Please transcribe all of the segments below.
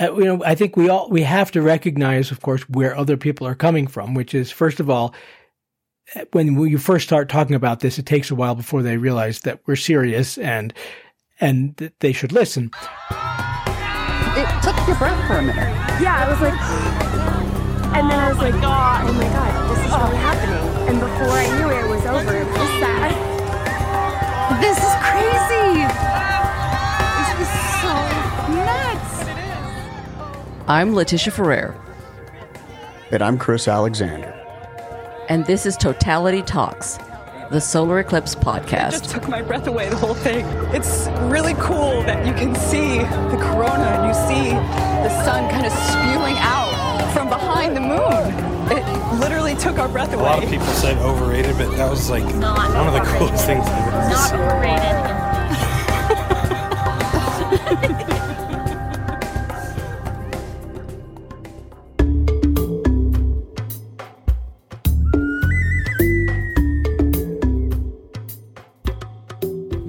uh, you know, I think we all we have to recognize, of course, where other people are coming from. Which is, first of all, when you first start talking about this, it takes a while before they realize that we're serious and and that they should listen. It took your breath for a minute. Yeah, I was like, and then I was like, oh my god, this is really happening. And before I knew it, it was over. It was I'm Leticia Ferrer, And I'm Chris Alexander. and this is Totality Talks, the solar eclipse Podcast. just took my breath away the whole thing. It's really cool that you can see the corona and you see the sun kind of spewing out from behind the moon. It literally took our breath away. A lot of people said overrated, but that was like Not one of the coolest things I've ever seen. Not seen. overrated.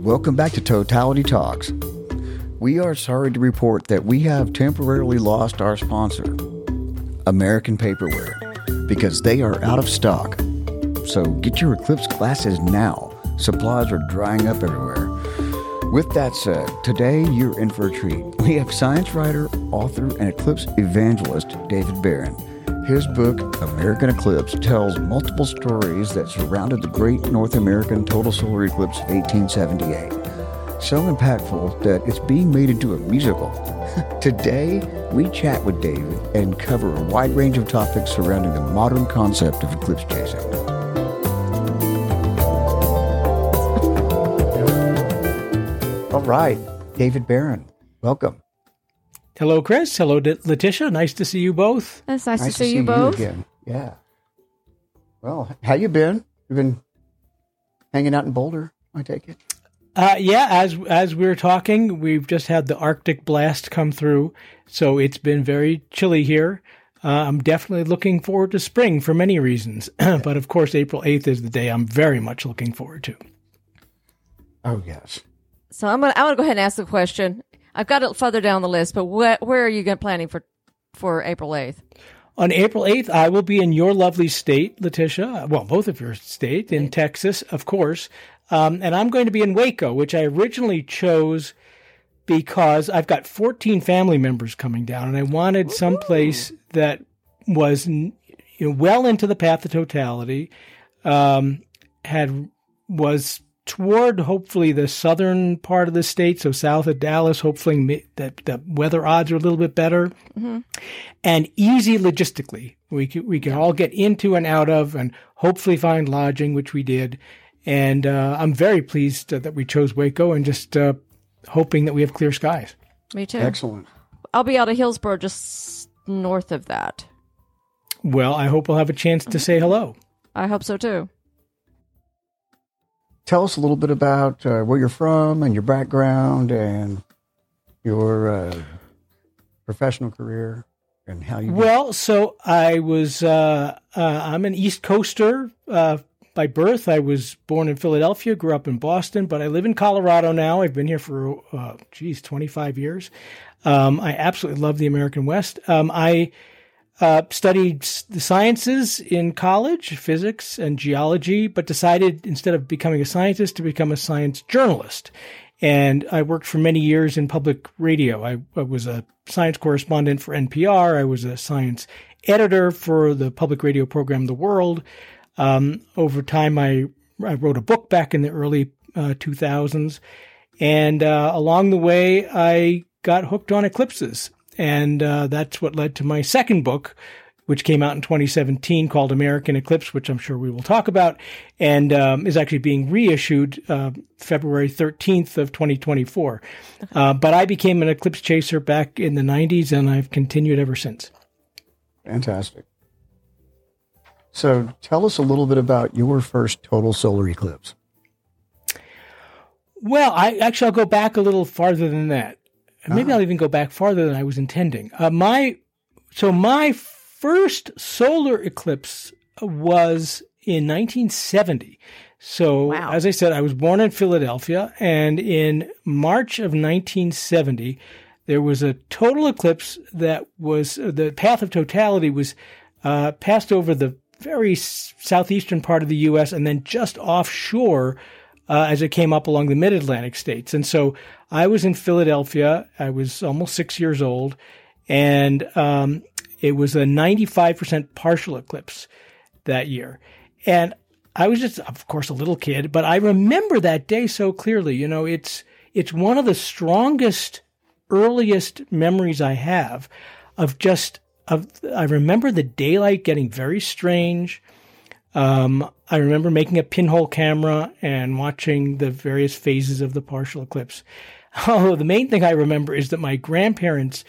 Welcome back to Totality Talks. We are sorry to report that we have temporarily lost our sponsor, American Paperware, because they are out of stock. So get your Eclipse glasses now. Supplies are drying up everywhere. With that said, today you're in for a treat. We have science writer, author, and eclipse evangelist David Baron. His book, American Eclipse, tells multiple stories that surrounded the great North American total solar eclipse of 1878. So impactful that it's being made into a musical. Today, we chat with David and cover a wide range of topics surrounding the modern concept of eclipse chasing. All right, David Baron, welcome. Hello, Chris. Hello, D- Leticia. Nice to see you both. It's nice, Nice to see you both. again. Yeah. Well, how you been? You've been hanging out in Boulder, I take it. Uh, yeah, as as we're talking, we've just had the Arctic blast come through, so it's been very chilly here. Uh, I'm definitely looking forward to spring for many reasons, but of course, April 8th is the day I'm very much looking forward to. Oh yes. So I'm gonna I'm gonna go ahead and ask the question. I've got it further down the list, but where where are you going planning for for April eighth? On April 8th, I will be in your lovely state, Leticia. Well, both of your state in Texas, of course. Um, and I'm going to be in Waco, which I originally chose because I've got 14 family members coming down, and I wanted some place that was you know, well into the path of totality, um, had was toward hopefully the southern part of the state, so south of Dallas. Hopefully, mi- that the weather odds are a little bit better and easy logistically. We can, we can all get into and out of and hopefully find lodging, which we did. And uh, I'm very pleased that we chose Waco and just uh, hoping that we have clear skies. Me too. Excellent. I'll be out of Hillsboro, just north of that. Well, I hope we'll have a chance to say hello. I hope so too. Tell us a little bit about uh, where you're from and your background and your uh, professional career and how you. Well, so I was, uh, uh, I'm an East Coaster uh, by birth. I was born in Philadelphia, grew up in Boston, but I live in Colorado now. I've been here for, uh, geez, 25 years. Um, I absolutely love the American West. Um, I uh, studied the sciences in college, physics and geology, but decided instead of becoming a scientist to become a science journalist. And I worked for many years in public radio. I, I was a science correspondent for NPR. I was a science editor for the public radio program The World. Um, over time, I, I wrote a book back in the early uh, 2000s. And uh, along the way, I got hooked on eclipses. And uh, that's what led to my second book, which came out in 2017 called American Eclipse, which I'm sure we will talk about, and um, is actually being reissued uh, February 13th of 2024. Uh, but I became an eclipse chaser back in the 90s, and I've continued ever since. Fantastic. So tell us a little bit about your first total solar eclipse. Well, I actually I'll go back a little farther than that. Maybe I'll even go back farther than I was intending. Uh, my so my first solar eclipse was in 1970. So Wow. as I said, I was born in Philadelphia, and in March of 1970, there was a total eclipse that was uh, the path of totality was uh, passed over the very southeastern part of the U.S. and then just offshore uh, as it came up along the mid Atlantic states. And so I was in Philadelphia. I was almost six years old, and um, it was a 95% partial eclipse that year. And I was just, of course, a little kid, but I remember that day so clearly. You know, it's it's one of the strongest, earliest memories I have of just of. I remember the daylight getting very strange. Um, I remember making a pinhole camera and watching the various phases of the partial eclipse. Oh, the main thing I remember is that my grandparents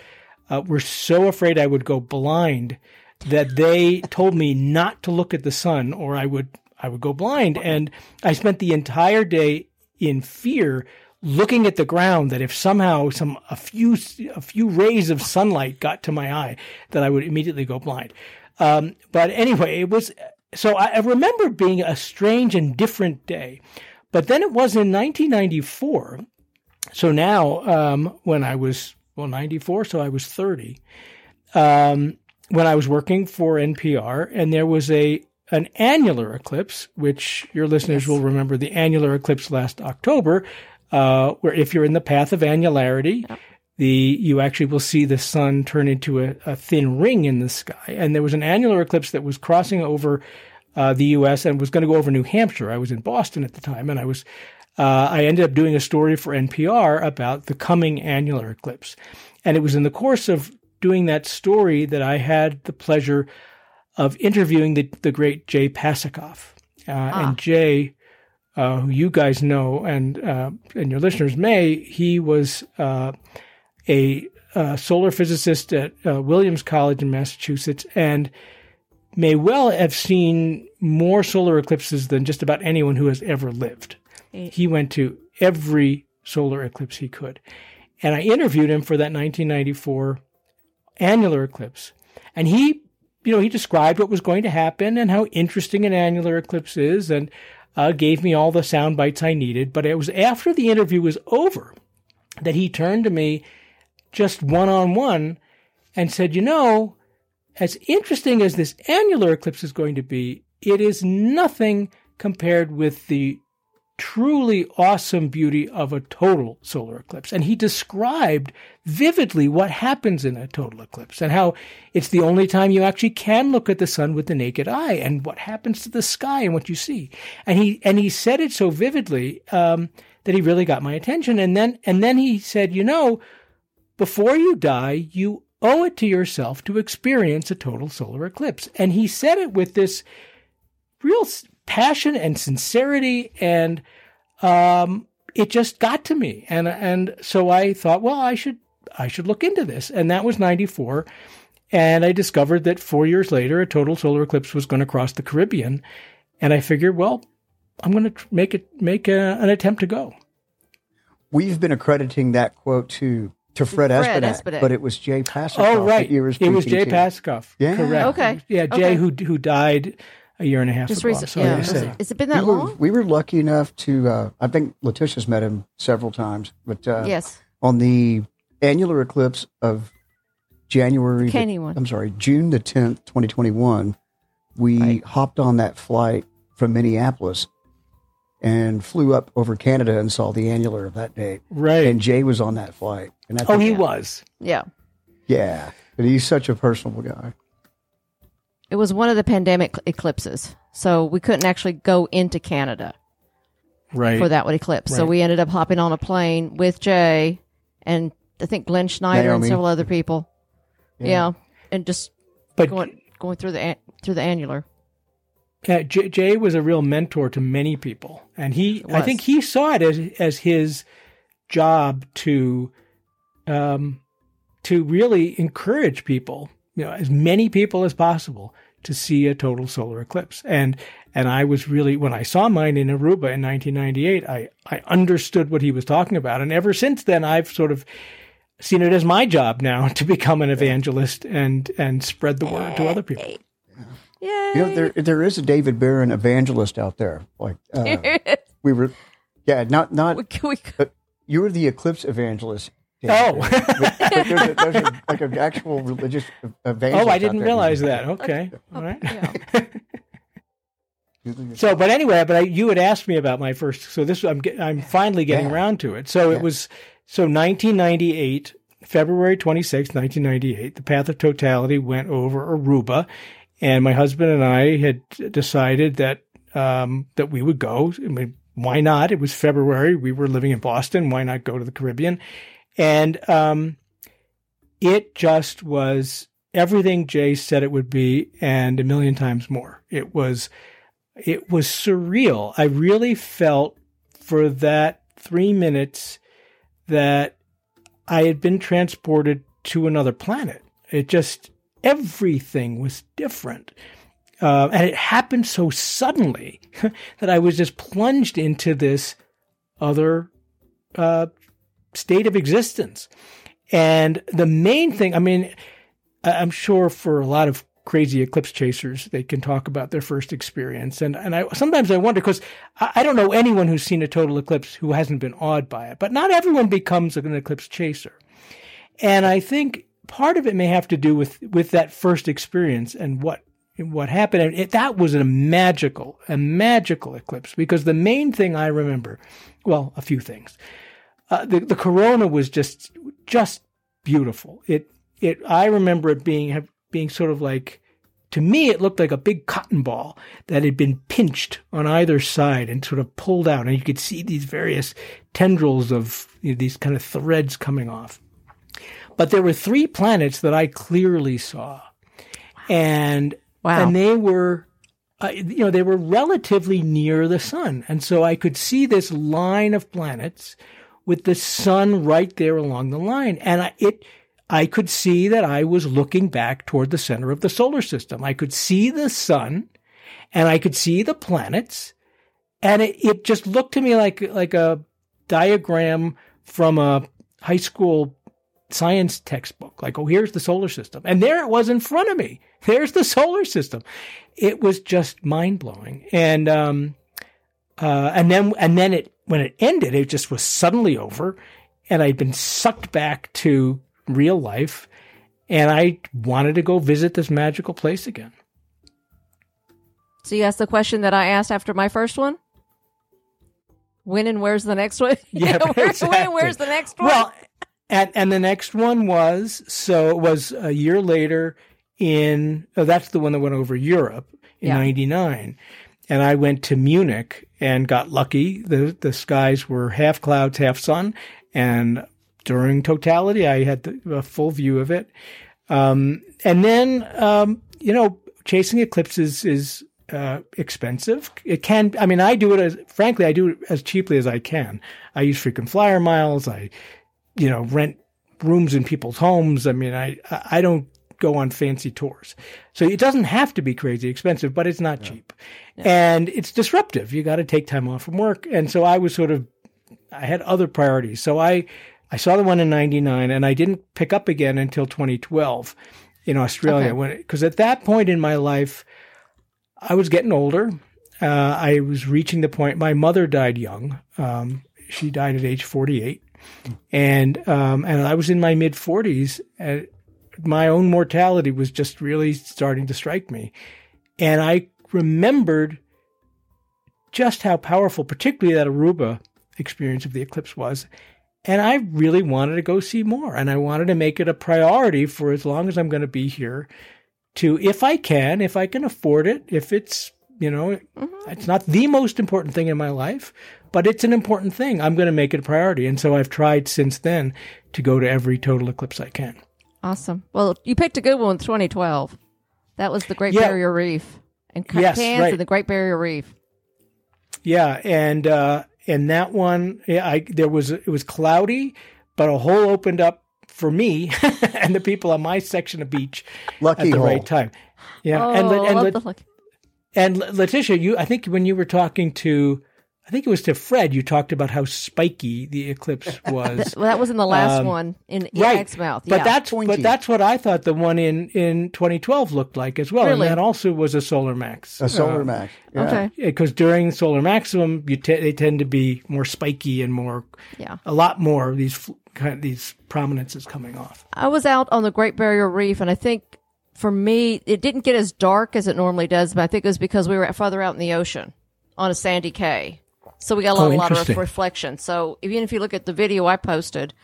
uh, were so afraid I would go blind that they told me not to look at the sun or I would I would go blind. And I spent the entire day in fear looking at the ground that if somehow some a few a few rays of sunlight got to my eye that I would immediately go blind. Um, but anyway, it was so I, I remember being a strange and different day. But then it was in 1994. So now, um, when I was well 94, so I was 30. Um, when I was working for NPR, and there was a an annular eclipse, which your listeners will remember the annular eclipse last October, uh, where if you're in the path of annularity, the you actually will see the sun turn into a, a, thin ring in the sky. And there was an annular eclipse that was crossing over uh, the U.S. and was going to go over New Hampshire. I was in Boston at the time, and I was uh, I ended up doing a story for NPR about the coming annular eclipse. And it was in the course of doing that story that I had the pleasure of interviewing the, the great Jay Pasachoff. Uh, ah. And Jay, uh, who you guys know and uh, and your listeners may, he was uh, a, a, solar physicist at uh, Williams College in Massachusetts and may well have seen more solar eclipses than just about anyone who has ever lived. He went to every solar eclipse he could. And I interviewed him for that 1994 annular eclipse. And he, you know, he described what was going to happen and how interesting an annular eclipse is and uh, gave me all the sound bites I needed. But it was after the interview was over that he turned to me just one on one and said, you know, as interesting as this annular eclipse is going to be, it is nothing compared with the truly awesome beauty of a total solar eclipse. And he described vividly what happens in a total eclipse and how it's the only time you actually can look at the sun with the naked eye and what happens to the sky and what you see. And he, and he said it so vividly, um, that he really got my attention. And then, and then he said, you know, before you die, you owe it to yourself to experience a total solar eclipse. And he said it with this real passion and sincerity and um, it just got to me. And and so I thought well I should I should look into this. And that was 94 and I discovered that 4 years later a total solar eclipse was going to cross the Caribbean. And I figured well I'm going to make it make a, an attempt to go. We've been accrediting that quote to to Fred, Fred Espenak, Espenak. but it was Jay Pasachoff. Oh, right. that you were it was Jay to. Yeah. Correct. Okay. Yeah, Jay Okay. who who died a year and a half Just ago. recent. So yeah. they say. Has it been that we were, long? we were lucky enough to. Uh, I think Leticia's met him several times, but uh, yes. on the annular eclipse of January. the- Canny one. I'm sorry, June the 10th, 2021. We Right. hopped on that flight from Minneapolis and flew up over Canada and saw the annular of that date. Right. And Jay was on that flight. And I oh, think, he was. Yeah. yeah, but he's such a personable guy. It was one of the pandemic eclipses. So we couldn't actually go into Canada Right. for that one eclipse. So we ended up hopping on a plane with Jay and I think Glenn Schneider Naomi. and several other people. Yeah. And just But going going through the through the annular. Yeah, J- Jay was a real mentor to many people, and he, I think, he saw it as as his job to, um, to really encourage people, you know, as many people as possible to see a total solar eclipse. And and I was really when I saw mine in Aruba in 1998, I I understood what he was talking about, and ever since then, I've sort of seen it as my job now to become an evangelist and and spread the word to other people. Yay. You know, there there is a David Baron evangelist out there. Like uh, we were, yeah, not not we, we, But you were the eclipse evangelist. Oh. but, but there's, a, there's a, like an actual religious evangelist. Oh, I didn't realize that. Okay. All right. Yeah. So, but anyway, but I, you had asked me about my first. So this, I'm get- I'm finally getting Yeah. around to it. So Yeah. it was so 1998, February 26, 1998. The Path of Totality went over Aruba, and my husband and I had decided that um, that we would go. I mean, why not? It was February. We were living in Boston. Why not go to the Caribbean? And um, it just was everything Jay said it would be, and a million times more. It was it was surreal. I really felt for that three minutes that I had been transported to another planet. It just, everything was different. Uh, and it happened so suddenly that I was just plunged into this other uh, state of existence. And the main thing, I mean, I'm sure for a lot of crazy eclipse chasers, they can talk about their first experience. And and I sometimes I wonder because I, I don't know anyone who's seen a total eclipse who hasn't been awed by it. But not everyone becomes an eclipse chaser. And I think part of it may have to do with with that first experience and what what happened. And it, that was a magical, a magical eclipse because the main thing I remember, well, a few things. Uh, the the corona was just just beautiful. It it I remember it being being sort of like to me it looked like a big cotton ball that had been pinched on either side and sort of pulled out, and you could see these various tendrils of you know, these kind of threads coming off. But there were three planets that I clearly saw, and Wow. and they were uh, you know they were relatively near the sun. And so i could see this line of planets with the sun right there along the line. And I, it i could see that i was looking back toward the center of the solar system. I could see the sun and i could see the planets. And it, it just looked to me like like a diagram from a high school science textbook. Like, oh, here's the solar system. And there it was in front of me. There's the solar system. It was just mind blowing. And, um, uh, and then, and then it, when it ended, it just was suddenly over and I'd been sucked back to real life and I wanted to go visit this magical place again. So you asked the question that I asked after my first one. When and where's the next one? Yeah, Where- when exactly. and where's the next one? Well, and and the next one was so it was a year later in oh, that's the one that went over Europe in Yeah. '99, and I went to Munich and got lucky. the The skies were half clouds, half sun, and during totality, I had the, a full view of it. Um, and then um, you know, chasing eclipses is uh, expensive. It can. I mean, I do it as frankly, I do it as cheaply as I can. I use frequent flyer miles. I, you know, rent rooms in people's homes. I mean, I I don't go on fancy tours, so it doesn't have to be crazy expensive, but it's not cheap, and it's disruptive. You got to take time off from work, and so I was sort of, I had other priorities. So I I saw the one in '99, and I didn't pick up again until 2012 in Australia Okay. when because at that point in my life. I was getting older. Uh, I was reaching the point. My mother died young. Um, she died at age 48, and um, and I was in my mid 40s. And my own mortality was just really starting to strike me, and I remembered just how powerful, particularly that Aruba experience of the eclipse was. And I really wanted to go see more, and I wanted to make it a priority for as long as I'm going to be here to if I can, if I can afford it, if it's, you know, it's not the most important thing in my life, but it's an important thing. I'm going to make it a priority. And so I've tried since then to go to every total eclipse I can. awesome. Well, you picked a good one. 2012. That was the Great Yeah. Barrier Reef and Yes, Cairns right. and the Great Barrier Reef. Yeah, and uh and that one, yeah, I there was it was cloudy, but a hole opened up for me and the people on my section of beach Lucky at the hole. right time. Yeah, Oh, and I Le- and love Le- the look. And Leticia, you, I think when you were talking to, I think it was to Fred, you talked about how spiky the eclipse was. Well, that was in the last Um, one in right. Exmouth. But yeah. that's Pointy. but that's what I thought the one in in 2012 looked like as well, Really? and that also was a solar max. A solar Uh, max. Yeah. okay. Because during solar maximum, you te- they tend to be more spiky and more, Yeah. a lot more of these fl- kind of these prominences coming off. I was out on the Great Barrier Reef, and I think for me, it didn't get as dark as it normally does, but I think it was because we were farther out in the ocean on a sandy cay. So we got a lot, Oh, a lot of reflection. So even if you look at the video I posted,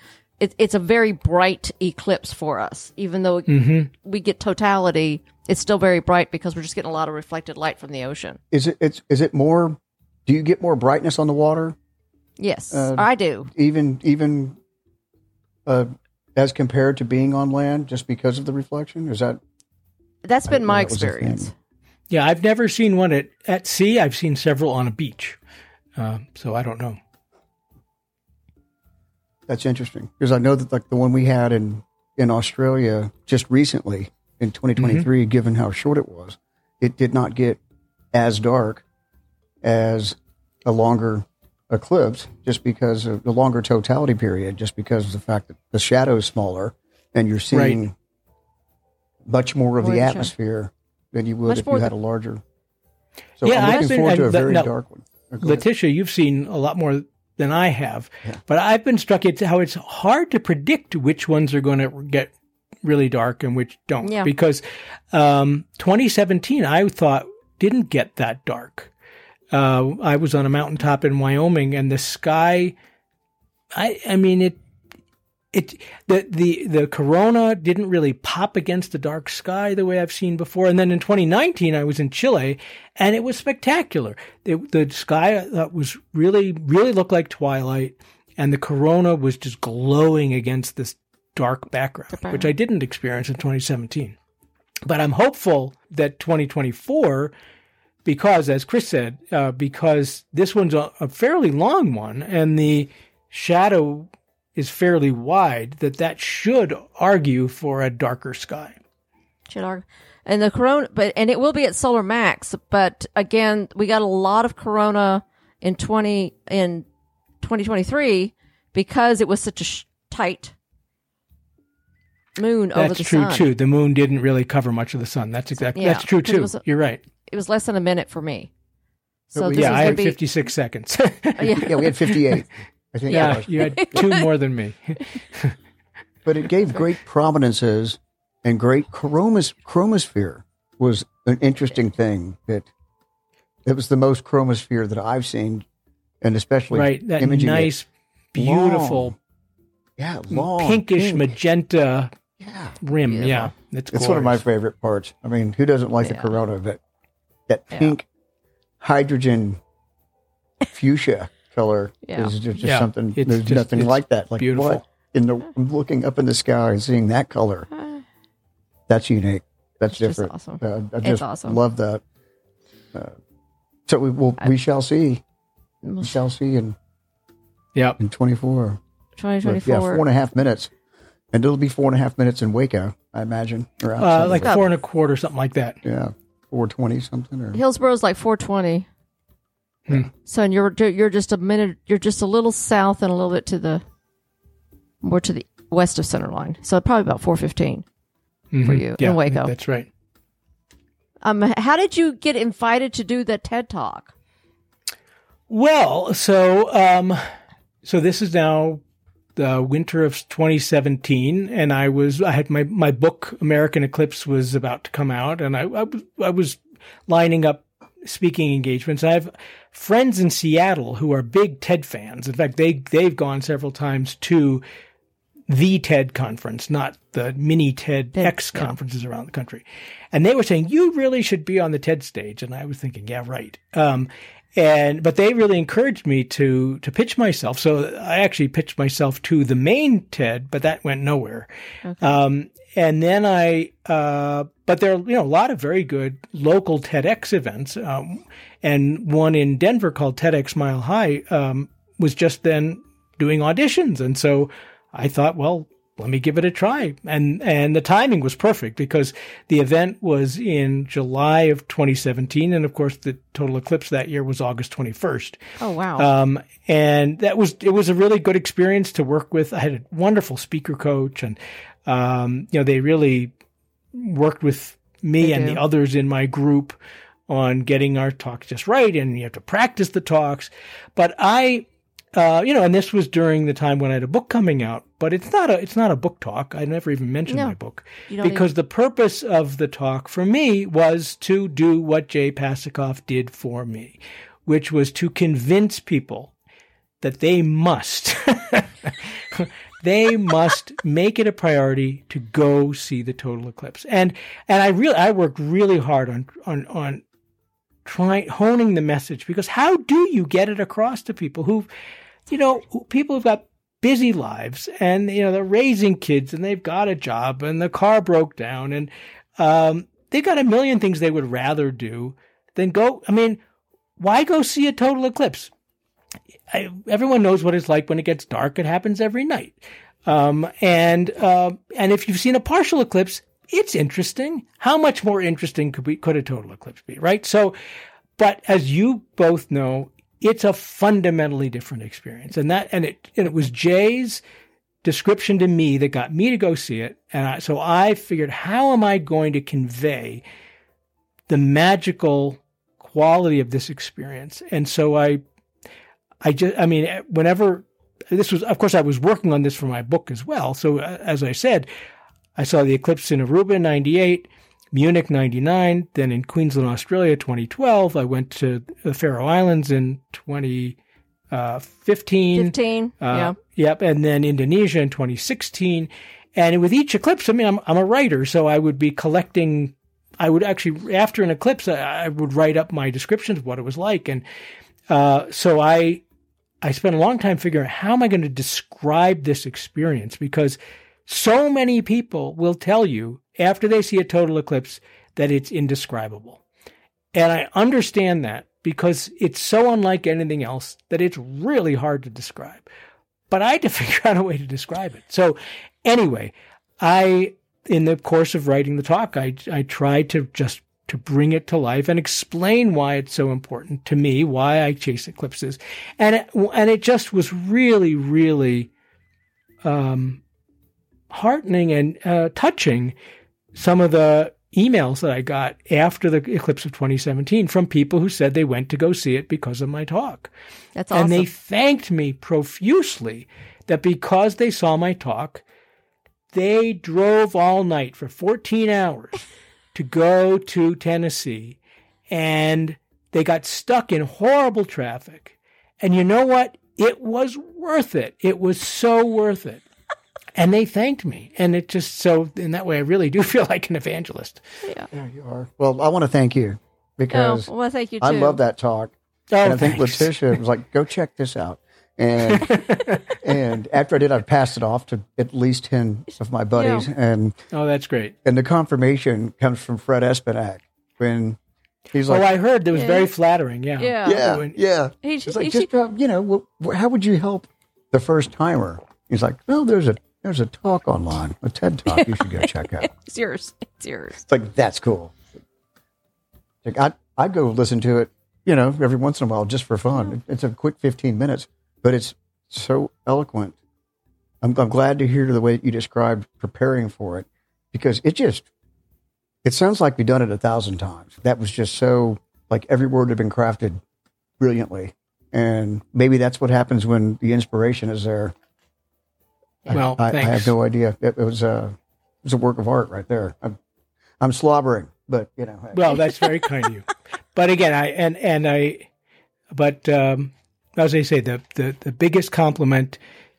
it, it's a very bright eclipse for us. Even though Mm-hmm. we get totality, it's still very bright because we're just getting a lot of reflected light from the ocean. Is it? It's is it more? Do you get more brightness on the water, Yes, Uh, I do. even even uh, as compared to being on land, just because of the reflection? Is that That's been didn't my that was a thing. experience. Yeah, I've never seen one at, at sea. I've seen several on a beach. Uh, so I don't know. That's interesting because I know that like the one we had in in Australia just recently in 2023, given how short it was, it did not get as dark as a longer eclipse, just because of the longer totality period, just because of the fact that the shadow is smaller and you're seeing much more of More the of the shadow. atmosphere than you would Much if you had th- a larger. So Yeah, I'm I've looking been- forward to a and the- very no, dark one. Leticia, you've seen a lot more than I have, but I've been struck at how it's hard to predict which ones are going to get really dark and which don't. Yeah. Because um, 2017, I thought didn't get that dark. Uh, I was on a mountaintop in Wyoming, and the sky. I I mean it. It the the the corona didn't really pop against the dark sky the way I've seen before. And then in 2019, I was in Chile, and it was spectacular. The the sky I thought was really really looked like twilight, and the corona was just glowing against this dark background, which I didn't experience in 2017. But I'm hopeful that 2024 because, as Chris said, uh, because this one's a, a fairly long one and the shadow is fairly wide, that that should argue for a darker sky. Should argue. And the corona, but and it will be at solar max. But again, we got a lot of corona in twenty in twenty twenty three because it was such a sh- tight moon over That's the true sun. too. The moon didn't really cover much of the sun. That's exactly Yeah, that's true too. was a- You're right. It was less than a minute for me. So we- this Yeah, I gonna had be 56 seconds. yeah. Yeah, we had 58. I think. yeah, you had two more than me. but it gave great prominences and great chromas, chromosphere was an interesting thing that it was the most chromosphere that I've seen and especially right, that imaging it. nice, beautiful, Long. yeah long pinkish pink. magenta yeah rim. Beautiful. Yeah, it's, it's one of my favorite parts I mean who doesn't like the Yeah. corona but that Yeah. pink hydrogen fuchsia color Yeah. is just, just Yeah, something it's there's just- nothing it's like that like beautiful. what in the I'm looking up in the sky and seeing that color that's unique that's It's just different awesome. Uh, I It's just awesome. love that. Uh, so we will. We shall see. We shall see in Yep. in twenty four. Twenty twenty Yeah, four four. and a half minutes, and it'll be four and a half minutes in Waco, I imagine. Or Uh, like four and a quarter, something like that. Yeah, four twenty something. Or Hillsboro's like four twenty. Hmm. So and you're you're just a minute. You're just a little south and a little bit to the more to the west of center line. So probably about four fifteen. for Mhm. you yeah, in Waco. That's right. Um, how did you get invited to do the TED Talk? Well, so um, so this is now the winter of 2017, and I was I had my my book American Eclipse was about to come out, and I I was, I was lining up speaking engagements. I have friends in Seattle who are big TED fans. In fact, they they've gone several times to the TED conference, not the mini TED X yeah. conferences around the country. And they were saying, you really should be on the TED stage. And I was thinking, yeah, right. Um, and, but they really encouraged me to, to pitch myself. So I actually pitched myself to the main TED, but that went nowhere. Um, and then I, uh, but there are, you know, a lot of very good local TEDx events. Um, and one in Denver called TEDx Mile High, um, was just then doing auditions. And so I thought, well, let me give it a try. And, and the timing was perfect because the event was in July of 2017. And of course, the total eclipse that year was August 21st. Oh wow! Um, and that was, it was a really good experience to work with. I had a wonderful speaker coach and, um, you know, they really worked with me They and do. the others in my group on getting our talks just right. And you have to practice the talks. But I, uh, you know, and this was during the time when I had a book coming out, but it's not a it's not a book talk. I never even mentioned No. my book because the purpose of the talk for me was to do what Jay Pasachoff did for me, which was to convince people that they must they must make it a priority to go see the total eclipse. And and I really I worked really hard on on on trying honing the message because how do you get it across to people who you know people who've got busy lives and you know they're raising kids and they've got a job and the car broke down and um, they've got a million things they would rather do than go i mean why go see a total eclipse? I, everyone knows what it's like when it gets dark it happens every night. Um, and uh, and if you've seen a partial eclipse it's interesting how much more interesting could we could a total eclipse be right so but as you both know, it's a fundamentally different experience. And that, and it, and it was Jay's description to me that got me to go see it. And I, so I figured, how am I going to convey the magical quality of this experience? And so I, I just, I mean, whenever this was, of course, I was working on this for my book as well. So uh, as I said, I saw the eclipse in Aruba in 98. Munich 99, then in Queensland, Australia 2012. I went to the Faroe Islands in 2015. 15. Uh, yeah. Yep. And then Indonesia in 2016. And with each eclipse, I mean, I'm, I'm a writer, so I would be collecting. I would actually, after an eclipse, I, I would write up my descriptions of what it was like. And uh, so I, I spent a long time figuring out how am I going to describe this experience because so many people will tell you after they see a total eclipse that it's indescribable. And I understand that because it's so unlike anything else that it's really hard to describe. But I had to figure out a way to describe it. So anyway, I in the course of writing the talk, I I tried to just to bring it to life and explain why it's so important to me, why I chase eclipses, and it, and it just was really, really um, heartening and uh, touching. Some of the emails that I got after the eclipse of 2017 from people who said they went to go see it because of my talk. That's awesome. And they thanked me profusely that because they saw my talk, they drove all night for 14 hours to go to Tennessee and they got stuck in horrible traffic. And you know what? It was worth it. It was so worth it. And they thanked me. And it just so, in that way, I really do feel like an evangelist. There you are. Well, I want to thank you because oh, well, thank you too. I love that talk. Oh, and I think thanks. Leticia was like, "Go check this out." And and after I did, I passed it off to at least ten of my buddies, and Oh, that's great. and the confirmation comes from Fred Espenak when he's like, oh, I heard that was Yeah. very flattering. Yeah. Yeah. "Yeah, when- yeah." He, It's like, he just uh, you know, wh- wh- how would you help the first timer? He's like, "Well, there's a there's a talk online, a TED talk. You should go check out." it's yours. It's yours. It's like that's cool. Like I I go listen to it, you know, every once in a while just for fun. It's a quick fifteen minutes, but it's so eloquent. I'm, I'm glad to hear the way you described preparing for it because it just it sounds like we've done it a thousand times. That was just so like every word had been crafted brilliantly, and maybe that's what happens when the inspiration is there. Well, I, I thanks. have no idea. It, it was a it was a work of art right there. I'm, I'm slobbering, but you know. hey. Well, that's very kind of you. But again, I and and I, but um, as I say, the the the biggest compliment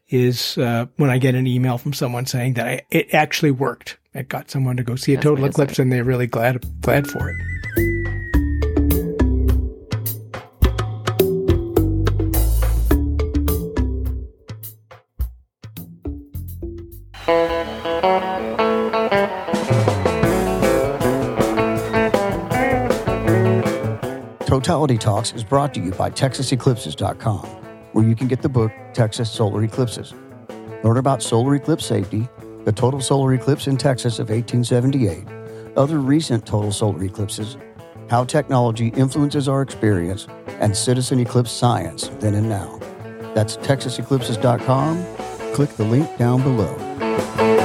is uh, when I get an email from someone saying that I, it actually worked. It got someone to go see a That's total eclipse, and they're really glad glad for it. Talks is brought to you by TexasEclipses.com, where you can get the book Texas Solar Eclipses. Learn about solar eclipse safety, the total solar eclipse in Texas of 1878, other recent total solar eclipses, how technology influences our experience, and citizen eclipse science then and now. That's TexasEclipses.com. Click the link down below.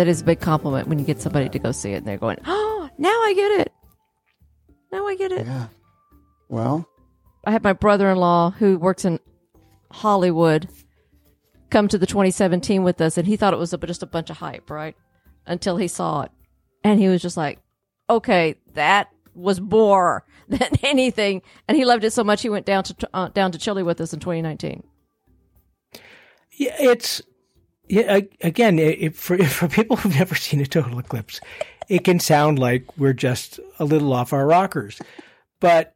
Yeah, it is a big compliment when you get somebody to go see it and they're going, "Oh, now I get it. Now I get it." Yeah. Well, I had my brother-in-law who works in Hollywood come to the 2017 with us, and he thought it was a, just a bunch of hype, right? Until he saw it, and he was just like, "Okay, that was more than anything," and he loved it so much he went down to uh, down to Chile with us in 2019. Yeah, it's yeah. Again, it, for for people who've never seen a total eclipse, it can sound like we're just a little off our rockers, but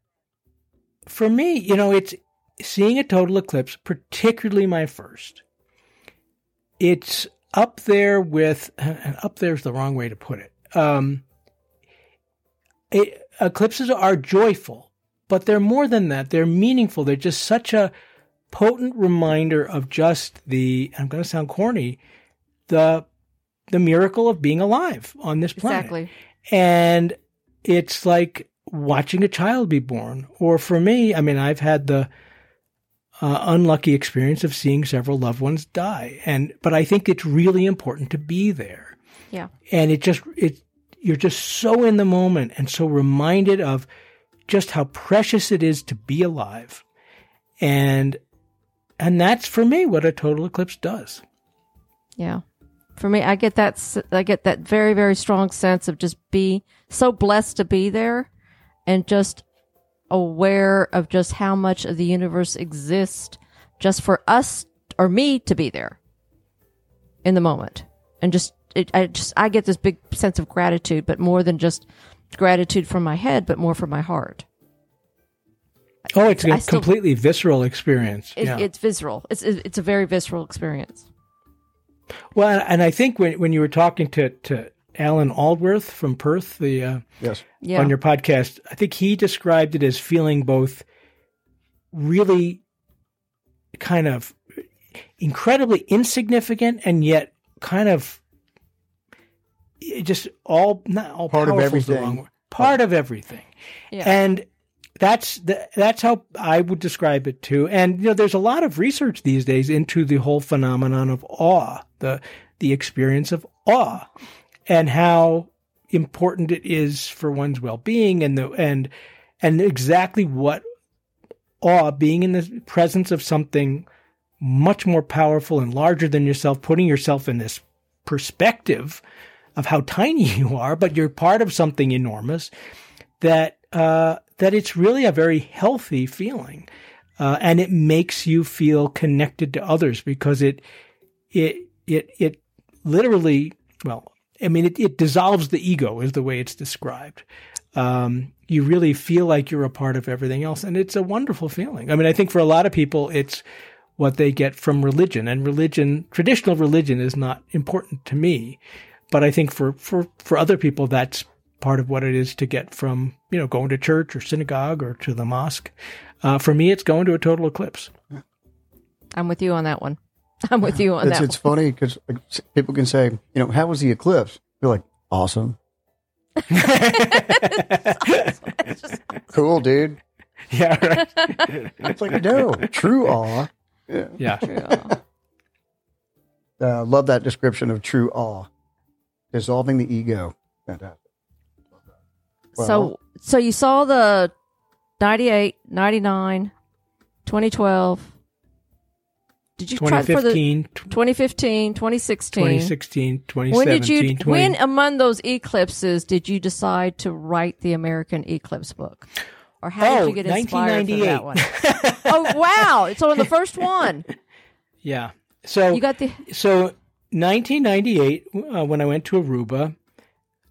for me, you know, it's seeing a total eclipse, particularly my first. It's up there with, and up there is the wrong way to put it. Um, it, eclipses are joyful, but they're more than that. They're meaningful. They're just such a potent reminder of just the, I'm going to sound corny, the, the miracle of being alive on this planet. Exactly. And it's like watching a child be born. Or for me, I mean, I've had the uh, unlucky experience of seeing several loved ones die. And, but I think it's really important to be there. Yeah. And it just, it, you're just so in the moment and so reminded of just how precious it is to be alive. And, and that's for me what a total eclipse does. Yeah. For me, I get that I get that very very strong sense of just be so blessed to be there and just aware of just how much of the universe exists just for us or me to be there in the moment. And just it, I just I get this big sense of gratitude, but more than just gratitude from my head, but more from my heart. Oh, it's a I still- completely visceral experience. It, yeah. It's visceral. It's it's a very visceral experience. Well, and I think when when you were talking to to Alan Aldworth from Perth, the uh, yes. Yeah. on your podcast, I think he described it as feeling both really kind of incredibly insignificant and yet kind of just all not all Part of powerful the everything. wrong word. part of everything Yeah. and that's the, that's how I would describe it too. And you know, there's a lot of research these days into the whole phenomenon of awe, the the experience of awe, and how important it is for one's well-being, and the and and exactly what awe, being in the presence of something much more powerful and larger than yourself, putting yourself in this perspective of how tiny you are, but you're part of something enormous that uh, that it's really a very healthy feeling, uh, and it makes you feel connected to others because it it it it literally well, I mean, it, it dissolves the ego is the way it's described. Um, you really feel like you're a part of everything else, and it's a wonderful feeling. I mean, I think for a lot of people, it's what they get from religion, and religion, traditional religion, is not important to me, but I think for for for other people, that's part of what it is to get from you know going to church or synagogue or to the mosque. Uh, for me, it's going to a total eclipse. I'm with you on that one. I'm with you on It's, that it's funny because people can say, you know, how was the eclipse? You're like, awesome. cool, dude. Yeah, right. It's like, no, true awe. Yeah. yeah. one. Uh, love that description of true awe. Dissolving the ego. Fantastic. So so you saw the 98, 99, 2012. Did you try for the 2015, 2015, 2016? 2016, 2017, When did you 20 when among those eclipses did you decide to write the American Eclipse book? Or how Oh, did you get inspired for that one? oh wow. So on the first one, Yeah. So you got the so 1998 uh, when I went to Aruba,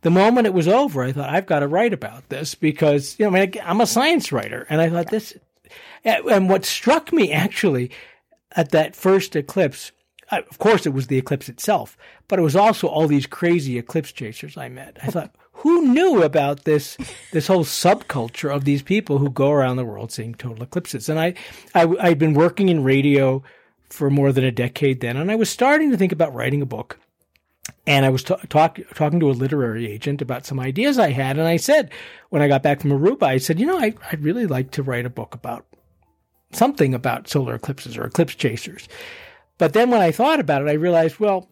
the moment it was over, I thought I've got to write about this because you know I mean, I'm a science writer, and I thought this. And what struck me actually at that first eclipse, of course, it was the eclipse itself, but it was also all these crazy eclipse chasers I met. I thought, who knew about this this whole subculture of these people who go around the world seeing total eclipses? And I, I I'd been working in radio for more than a decade then, and I was starting to think about writing a book. And I was ta- talk, talking to a literary agent about some ideas I had, and I said, when I got back from Aruba, I said, you know, I, I'd really like to write a book about something about solar eclipses or eclipse chasers. But then when I thought about it, I realized, well,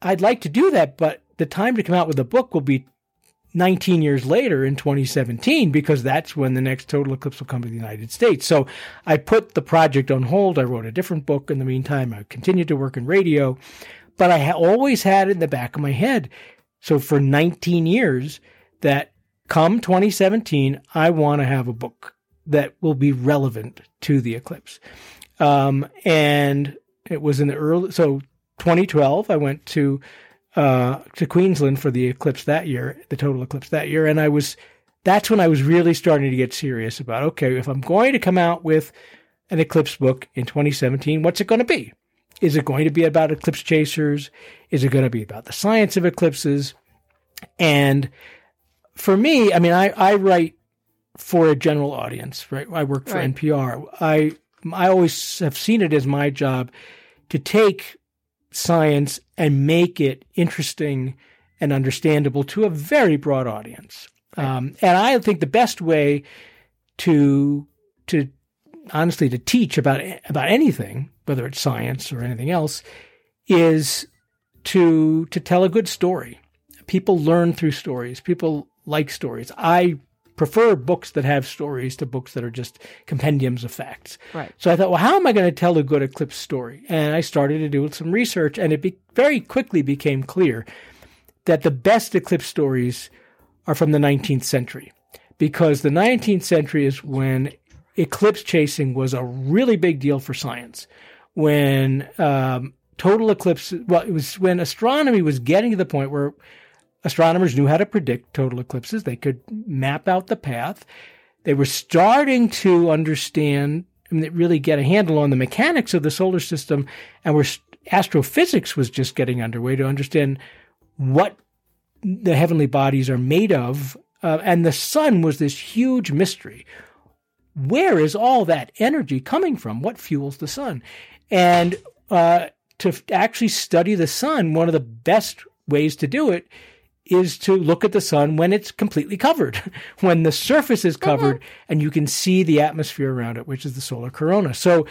I'd like to do that, but the time to come out with a book will be 19 years later in 2017 because that's when the next total eclipse will come to the United States. So I put the project on hold. I wrote a different book in the meantime. I continued to work in radio, but I ha- always had in the back of my head. So for 19 years that come 2017, I want to have a book that will be relevant to the eclipse. Um, and it was in the early, so 2012, I went to uh, to Queensland for the eclipse that year, the total eclipse that year, and I was that's when I was really starting to get serious about okay, if I'm going to come out with an eclipse book in 2017, what's it going to be? Is it going to be about eclipse chasers? Is it going to be about the science of eclipses? And for me, I mean, I, I write for a general audience, right? I work for Right. NPR. I I always have seen it as my job to take science and make it interesting and understandable to a very broad audience. Um, and I think the best way to to honestly to teach about about anything, whether it's science or anything else, is to to tell a good story. People learn through stories. People like stories. I prefer books that have stories to books that are just compendiums of facts. Right. So I thought, well, how am I going to tell a good eclipse story? And I started to do some research, and it be- very quickly became clear that the best eclipse stories are from the 19th century, because the 19th century is when eclipse chasing was a really big deal for science. When um, total eclipse, well, it was when astronomy was getting to the point where astronomers knew how to predict total eclipses. They could map out the path. They were starting to understand mean, really get a handle on the mechanics of the solar system, and were astrophysics was just getting underway to understand what the heavenly bodies are made of. Uh, and the sun was this huge mystery. Where is all that energy coming from? What fuels the sun? And uh, to f- actually study the sun, one of the best ways to do it is to look at the sun when it's completely covered, when the surface is covered and you can see the atmosphere around it, which is the solar corona. So,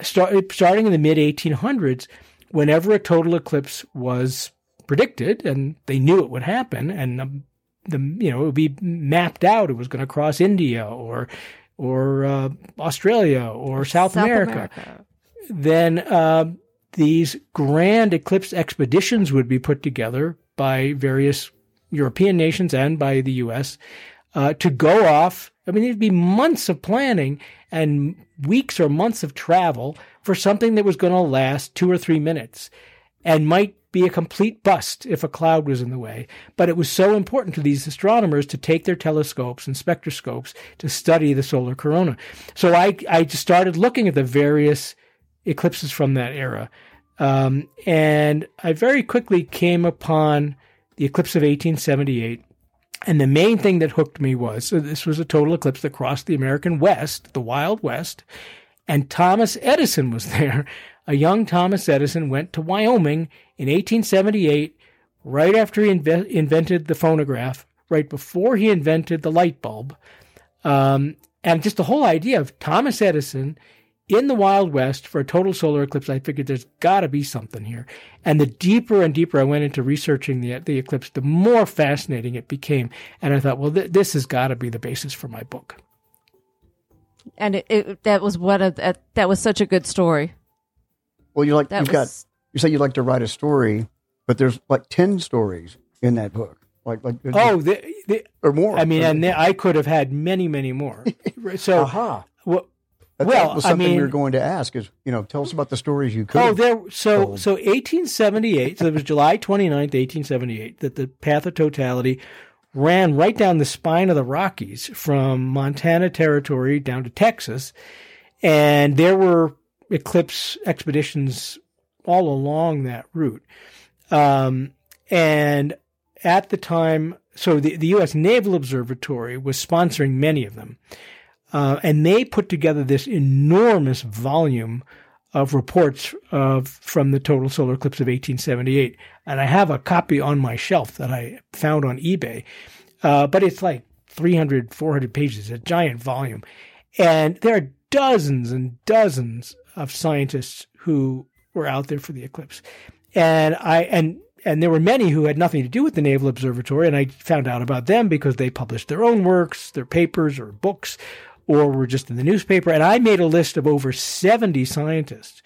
start, starting in the mid 1800s, whenever a total eclipse was predicted, and they knew it would happen, and um, the you know it would be mapped out, it was going to cross India or or uh, Australia or South, America then uh, these grand eclipse expeditions would be put together by various European nations and by the U.S. Uh, to go off. I mean, it'd be months of planning and weeks or months of travel for something that was going to last two or three minutes and might be a complete bust if a cloud was in the way. But it was so important to these astronomers to take their telescopes and spectroscopes to study the solar corona. So I, I started looking at the various eclipses from that era. Um, and I very quickly came upon the eclipse of 1878. And the main thing that hooked me was so this was a total eclipse that crossed the American West, the Wild West. And Thomas Edison was there. A young Thomas Edison went to Wyoming in 1878, right after he inve- invented the phonograph, right before he invented the light bulb. Um, and just the whole idea of Thomas Edison in the Wild West for a total solar eclipse, I figured there's got to be something here. And the deeper and deeper I went into researching the the eclipse, the more fascinating it became. And I thought, well, th- this has got to be the basis for my book. And it, it that was what a that, that was such a good story. Well, you're like That you've got was you say you'd like to write a story, but there's like ten stories in that book, like like uh, Oh, the, the, or more. I mean, and I could have had many, many more. So, aha. well, That, well, that was I something we mean- were going to ask. Is you know, tell us about the stories you could. Oh, there. So, told. so 1878. So it was July 29th, 1878, that the path of totality ran right down the spine of the Rockies from Montana Territory down to Texas, and there were eclipse expeditions all along that route. Um, and at the time, so the, the U.S. Naval Observatory was sponsoring many of them. Uh, and they put together this enormous volume of reports of from the total solar eclipse of 1878. And I have a copy on my shelf that I found on eBay. Uh, but it's like 300, 400 pages, a giant volume. And there are dozens and dozens of scientists who were out there for the eclipse. And I, and and there were many who had nothing to do with the Naval Observatory, and I found out about them because they published their own works, their papers or books, or were just in the newspaper. And I made a list of over 70 scientists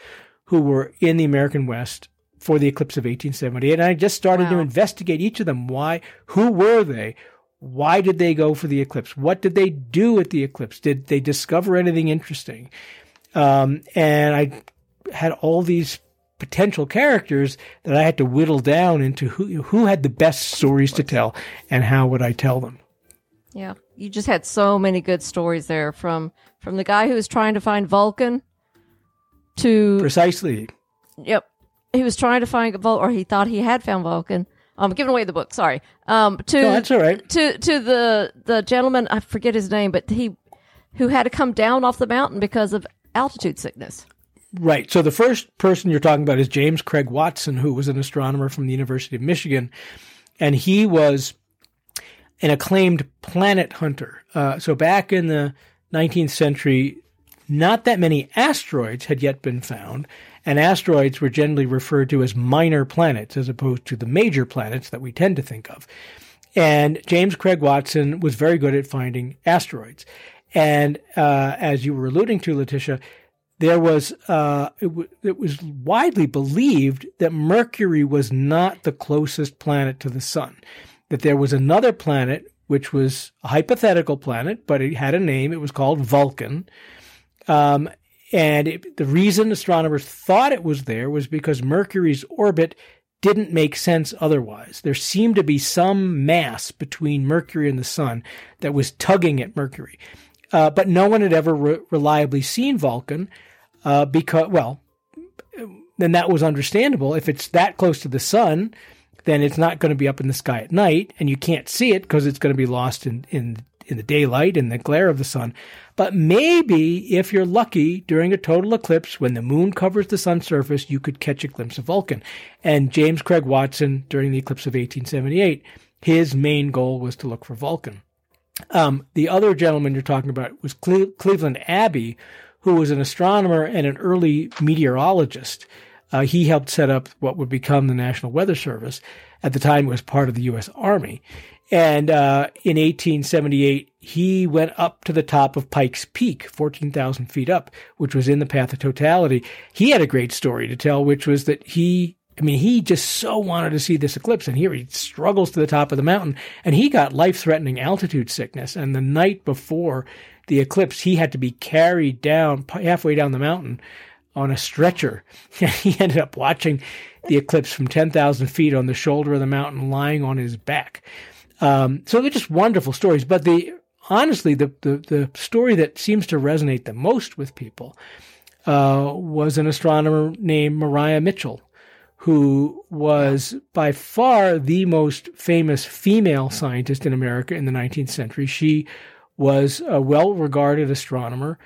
who were in the American West for the eclipse of 1878. And I just started wow. to investigate each of them. Why? Who were they? Why did they go for the eclipse? What did they do at the eclipse? Did they discover anything interesting? Um, and I had all these potential characters that I had to whittle down into who who had the best stories to tell and how would I tell them. Yeah, you just had so many good stories there from from the guy who was trying to find Vulcan to precisely. Yep, he was trying to find Vulcan, or he thought he had found Vulcan. I'm um, giving away the book. Sorry. Um, to no, that's all right. To to the the gentleman, I forget his name, but he who had to come down off the mountain because of altitude sickness. Right. So the first person you're talking about is James Craig Watson, who was an astronomer from the University of Michigan, and he was an acclaimed planet hunter. Uh, so back in the 19th century, not that many asteroids had yet been found, and asteroids were generally referred to as minor planets as opposed to the major planets that we tend to think of. And James Craig Watson was very good at finding asteroids. And uh, as you were alluding to, Leticia, there was uh, it, w- it was widely believed that Mercury was not the closest planet to the sun, that there was another planet which was a hypothetical planet, but it had a name. It was called Vulcan. Um, and it, the reason astronomers thought it was there was because Mercury's orbit didn't make sense otherwise. There seemed to be some mass between Mercury and the sun that was tugging at Mercury. Uh, but no one had ever re- reliably seen Vulcan uh, because, well, then that was understandable. If it's that close to the sun, then it's not going to be up in the sky at night, and you can't see it because it's going to be lost in, in in the daylight and the glare of the sun. But maybe if you're lucky during a total eclipse, when the moon covers the sun's surface, you could catch a glimpse of Vulcan. And James Craig Watson, during the eclipse of 1878, his main goal was to look for Vulcan. Um, the other gentleman you're talking about was Cle- Cleveland Abbe, who was an astronomer and an early meteorologist. Uh, he helped set up what would become the National Weather Service. At the time, it was part of the U.S. Army. And uh, in 1878, he went up to the top of Pikes Peak, 14,000 feet up, which was in the path of totality. He had a great story to tell, which was that he, I mean, he just so wanted to see this eclipse. And here he struggles to the top of the mountain and he got life threatening altitude sickness. And the night before the eclipse, he had to be carried down halfway down the mountain on a stretcher. he ended up watching the eclipse from 10,000 feet on the shoulder of the mountain, lying on his back. Um, so they're just wonderful stories. But the honestly, the, the, the story that seems to resonate the most with people uh, was an astronomer named Maria Mitchell, who was by far the most famous female scientist in America in the 19th century. She was a well regarded astronomer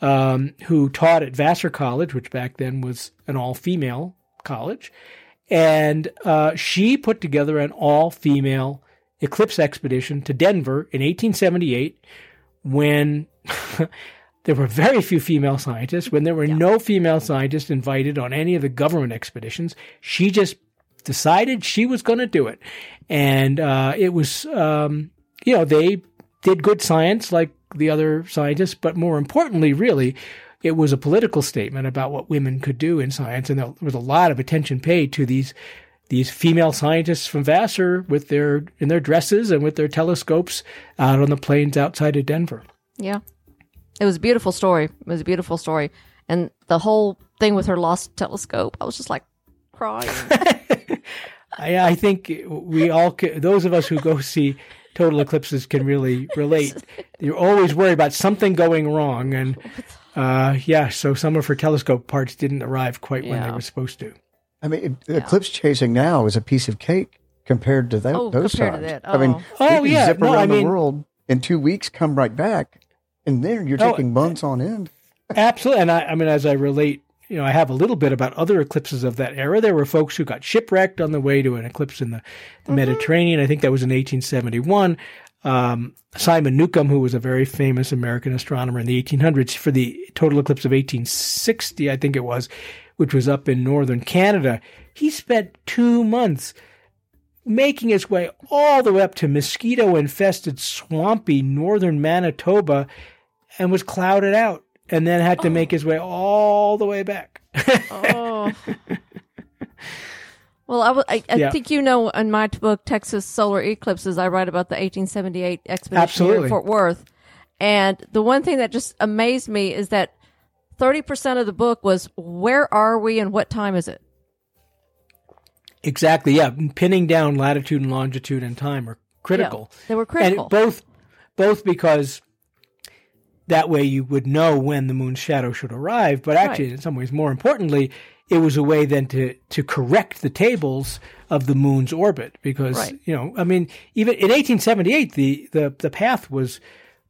um, who taught at Vassar College, which back then was an all female college. And uh, she put together an all female eclipse expedition to Denver in 1878 when there were very few female scientists, when there were yeah. no female scientists invited on any of the government expeditions. She just decided she was going to do it. And uh, it was, um, you know, they did good science like the other scientists, but more importantly, really, it was a political statement about what women could do in science, and there was a lot of attention paid to these these female scientists from Vassar with their in their dresses and with their telescopes out on the plains outside of Denver. Yeah, it was a beautiful story. It was a beautiful story, and the whole thing with her lost telescope, I was just like crying. I, I think we all, those of us who go see total eclipses can really relate. You're always worried about something going wrong. And uh, yeah, so some of her telescope parts didn't arrive quite yeah. when they were supposed to. I mean, yeah. eclipse chasing now is a piece of cake compared to that, oh, those compared times. To that. Oh. I mean, oh, yeah. zip no, around I mean, the world in two weeks, come right back, and then you're taking oh, months on end. Absolutely. And I, I mean, as I relate you know, I have a little bit about other eclipses of that era. There were folks who got shipwrecked on the way to an eclipse in the, the mm-hmm. Mediterranean. I think that was in 1871. Um, Simon Newcomb, who was a very famous American astronomer in the 1800s, for the total eclipse of 1860, I think it was, which was up in northern Canada, he spent two months making his way all the way up to mosquito infested, swampy northern Manitoba and was clouded out and then had to make his way oh. all the way back. Oh. Well, I, w- I, I Yeah. think you know in my book, Texas Solar Eclipses, I write about the 1878 expedition here Absolutely. in Fort Worth. And the one thing that just amazed me is that 30% of the book was where are we and what time is it? exactly. Yeah. Pinning down latitude and longitude and time are critical. they were critical. And both, both because that way you would know when the moon's shadow should arrive, but actually, Right. in some ways, more importantly, it was a way then to to correct the tables of the moon's orbit because Right. you know, I mean, even in 1878, the the the path was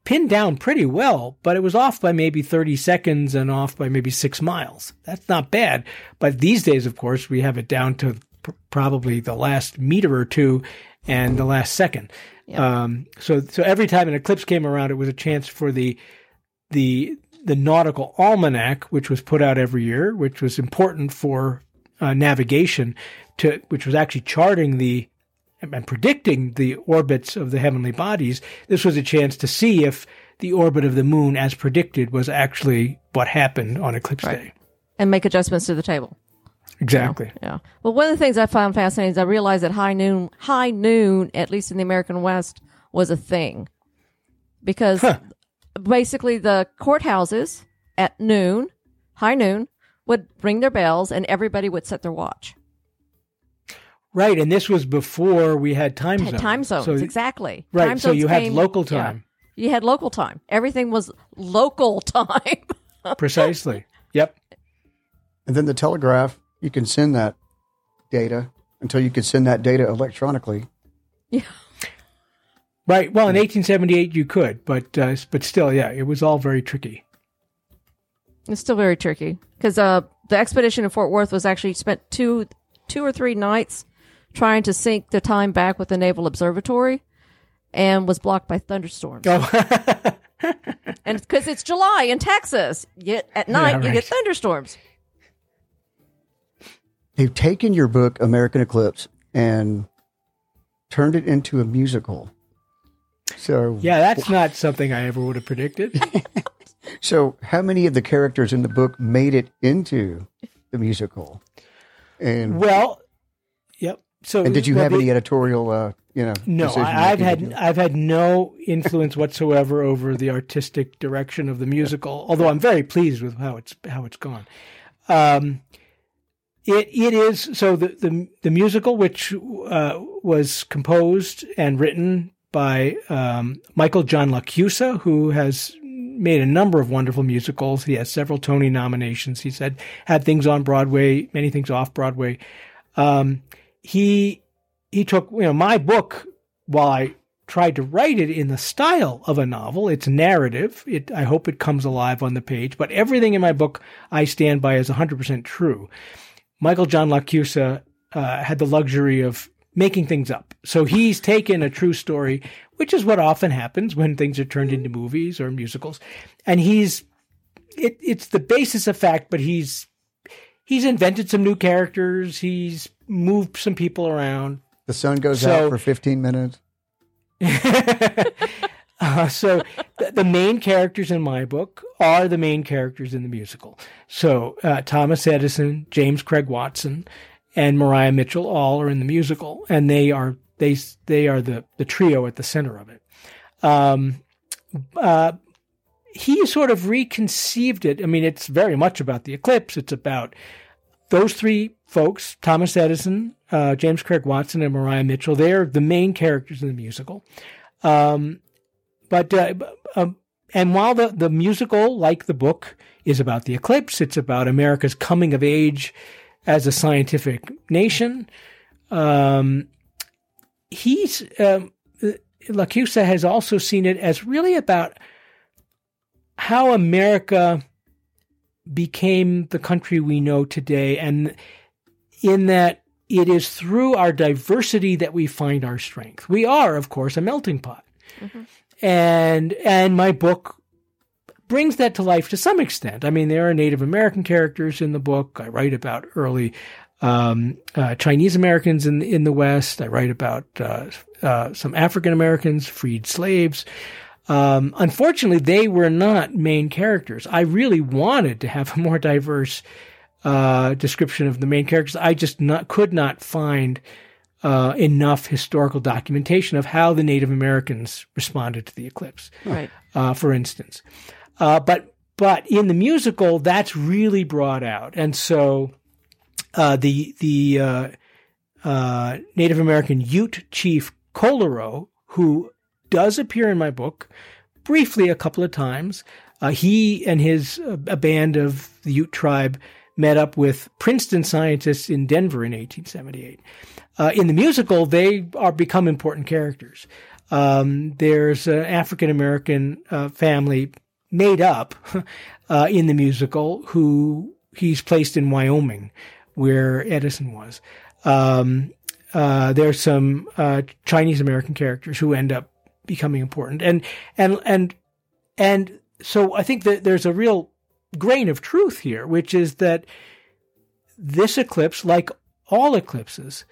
pinned down pretty well, but it was off by maybe 30 seconds and off by maybe six miles. That's not bad. But these days, of course, we have it down to pr- probably the last meter or two and the last second. Um, so, so every time an eclipse came around, it was a chance for the, the, the nautical almanac, which was put out every year, which was important for uh, navigation to, which was actually charting the and predicting the orbits of the heavenly bodies, this was a chance to see if the orbit of the moon, as predicted, was actually what happened on eclipse day. and make adjustments to the table. Exactly. Yeah. Well, one of the things I found fascinating is I realized that high noon, high noon, at least in the American West, was a thing because Huh. Basically the courthouses at noon, high noon, would ring their bells and everybody would set their watch. Right, and this was before we had time Had zones. time zones, So- exactly. Right, Time so zones you had came- local yeah. time. You had local time. Everything was local time. Precisely. Yep. And then the telegraph, you can send that data until you could send that data electronically. Right. Well, in 1878 you could, but uh, but still, yeah, it was all very tricky. It's still very tricky because uh, the expedition in Fort Worth was actually spent two, two or three nights trying to sync the time back with the Naval Observatory, and was blocked by thunderstorms. Oh, And because it's July in Texas, yet at night you right. get thunderstorms. They've taken your book, American Eclipse, and turned it into a musical. So, yeah, that's not something I ever would have predicted. so how many of the characters in the book made it into the musical? And well, yep. So, and did you well, have the- any editorial, uh, you know? No, I, I've had? I've had no influence whatsoever over the artistic direction of the musical. Although I'm very pleased with how it's how it's gone. Um, it it is so the the the musical, which uh, was composed and written by um, Michael John LaChiusa, who has made a number of wonderful musicals. He has several Tony nominations. He's had had things on Broadway, many things off Broadway. Um, he he took you know my book while I tried to write it in the style of a novel. It's narrative. It I hope it comes alive on the page, but everything in my book I stand by as 100% true. Michael John LaChiusa uh, had the luxury of making things up. So he's taken a true story, which is what often happens when things are turned into movies or musicals, and he's it, it's the basis of fact, but he's he's invented some new characters. He's moved some people around. The sun goes So- out for 15 minutes. Uh, so the, the main characters in my book are the main characters in the musical. So uh, Thomas Edison, James Craig Watson, and Maria Mitchell all are in the musical, and they are they they are the the trio at the center of it. Um, uh, he sort of reconceived it. I mean, it's very much about the eclipse. It's about those three folks, Thomas Edison, uh, James Craig Watson, and Maria Mitchell. They're the main characters in the musical. Um, but uh, um, and while the the musical, like the book, is about the eclipse, it's about America's coming of age as a scientific nation. Um, he's um, LaChiusa has also seen it as really about how America became the country we know today, and in that it is through our diversity that we find our strength. We are, of course, a melting pot and and my book brings that to life to some extent. I mean, there are Native American characters in the book. I write about early um, uh, Chinese Americans in in the West. I write about uh, uh, some African Americans, freed slaves. Um, unfortunately, they were not main characters. I really wanted to have a more diverse uh, description of the main characters. I just not could not find uh, enough historical documentation of how the Native Americans responded to the eclipse. Right. Uh, for instance, uh, but but in the musical, that's really brought out, and so uh, the the uh, uh, Native American Ute chief Colorow, who does appear in my book briefly a couple of times. Uh, he and his uh, a band of the Ute tribe met up with Princeton scientists in Denver in 1878. Uh, in the musical, they are become important characters. Um, there's an African American uh, family made up uh, in the musical who he's placed in Wyoming, where Edison was. Um, uh, there's some uh, Chinese American characters who end up becoming important, and and and and so I think that there's a real grain of truth here, which is that this eclipse, like all eclipses,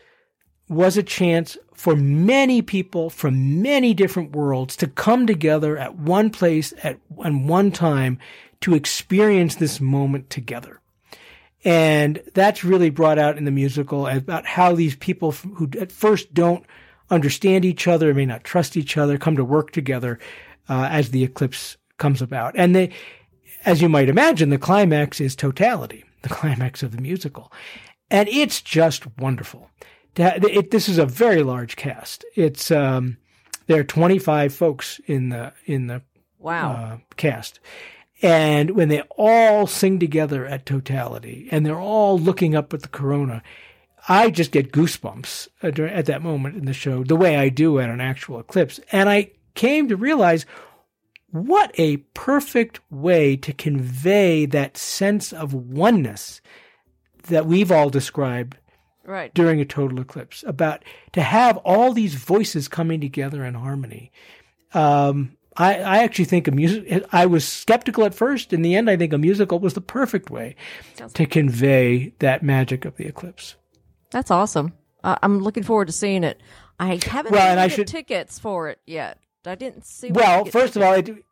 was a chance for many people from many different worlds to come together at one place at, at one time to experience this moment together. And that's really brought out in the musical about how these people who at first don't understand each other, may not trust each other, come to work together uh, as the eclipse comes about. And they, as you might imagine, the climax is totality, the climax of the musical. And it's just wonderful. It, this is a very large cast. It's um, there are 25 folks in the in the Wow. uh, cast. And when they all sing together at totality and they're all looking up at the corona, I just get goosebumps at, at that moment in the show, the way I do at an actual eclipse. And I came to realize what a perfect way to convey that sense of oneness that we've all described right. during a total eclipse about to have all these voices coming together in harmony. Um, I, I actually think a music. I was skeptical at first. In the end, I think a musical was the perfect way to convey that magic of the eclipse. That's awesome. Uh, I'm looking forward to seeing it. I haven't Well, and I should- tickets for it yet. I didn't see. Well, first of all, tickets. it,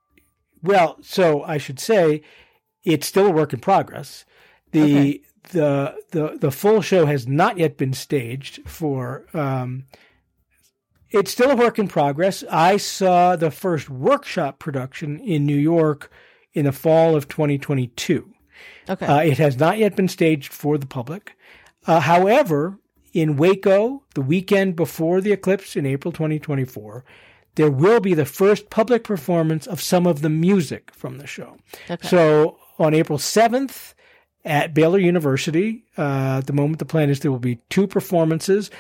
well, so I should say it's still a work in progress. The Okay. The the the full show has not yet been staged for. Um, it's still a work in progress. I saw the first workshop production in New York in the fall of 2022. okay. Uh, it has not yet been staged for the public. Uh, however, in Waco, the weekend before the eclipse in April 2024, there will be the first public performance of some of the music from the show. Okay. So on April 7th at Baylor University, uh, at the moment the plan is there will be two performances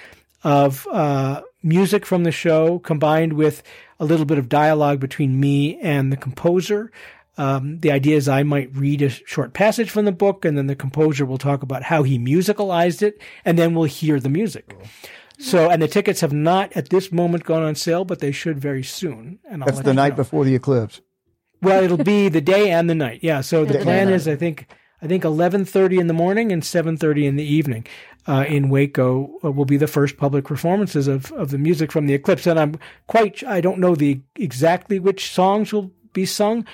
of uh, music from the show combined with a little bit of dialogue between me and the composer. Um, the idea is I might read a short passage from the book, and then the composer will talk about how he musicalized it, and then we'll hear the music. So, and the tickets have not at this moment gone on sale, but they should very soon. And I'll That's the night know. before the eclipse. Well, it'll be the day and the night. Yeah. So the day plan and is, I think, I think eleven thirty in the morning and seven thirty in the evening uh, in Waco uh, will be the first public performances of of the music from the eclipse. And I'm quite, I don't know the exactly which songs will be sung,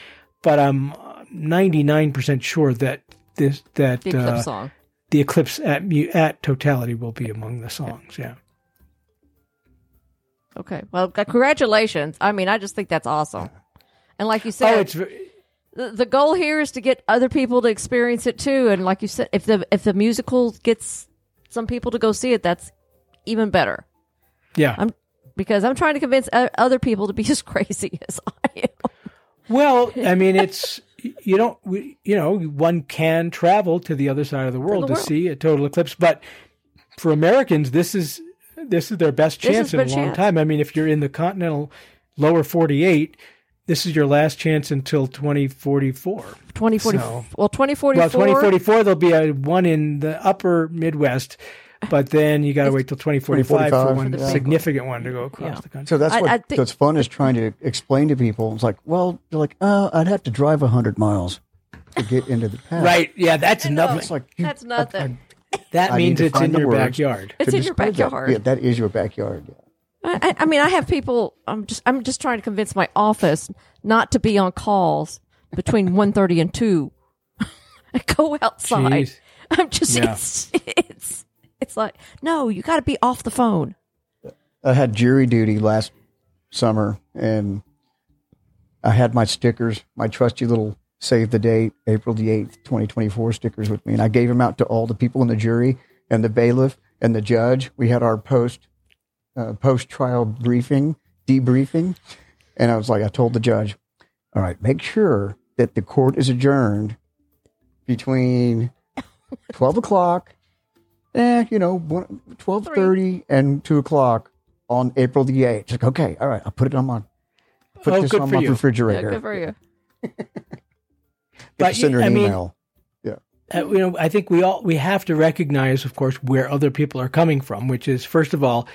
but I'm ninety nine percent sure that this that the eclipse uh, song. the eclipse at at totality will be among the songs. Yeah. Okay. Well, congratulations. I mean, I just think that's awesome. And like you said, Oh, it's the, the goal here is to get other people to experience it too. And like you said, if the if the musical gets some people to go see it, that's even better. yeah. I'm because I'm trying to convince other people to be as crazy as I am. Well, I mean, it's you don't we, you know one can travel to the other side of the world the to world. see a total eclipse, but for Americans, this is this is their best chance in a long chance. time. I mean, if you're in the continental lower 48, this is your last chance until 2044. 2040. So- well, 2044. Well, 2044 there'll be a one in the upper Midwest, but then you got to wait till 2045 for one For significant one to go across Yeah. the country. So that's I- what I think- what's fun is trying to explain to people. It's like, well, they're like, uh, I'd have to drive hundred miles to get into the pass. Right? Yeah, that's nothing. It's like That's nothing. That I need means it's in your words. backyard. It's in your dispose of. backyard. Yeah, that is your backyard. Yeah. I, I- I mean, I have people. I'm just I'm just trying to convince my office not to be on calls between 1.30 and two. Go outside. Jeez. I'm just Yeah. it's it's it's like no, you got to be off the phone. I had jury duty last summer, and I had my stickers, my trusty little save the date, April the eighth, twenty twenty four stickers with me, and I gave them out to all the people in the jury and the bailiff and the judge. We had our post uh, post trial briefing, debriefing, and I was like, I told the judge, all right, make sure that the court is adjourned between twelve o'clock, eh, you know, twelve thirty and two o'clock on April the eighth. Like, okay, all right, I'll put it on my put Oh, this good on for my you. Yeah, refrigerator. good for you. But send her I an mean- email. Yeah. uh, you know, I think we all we have to recognize, of course, where other people are coming from. Which is, first of all,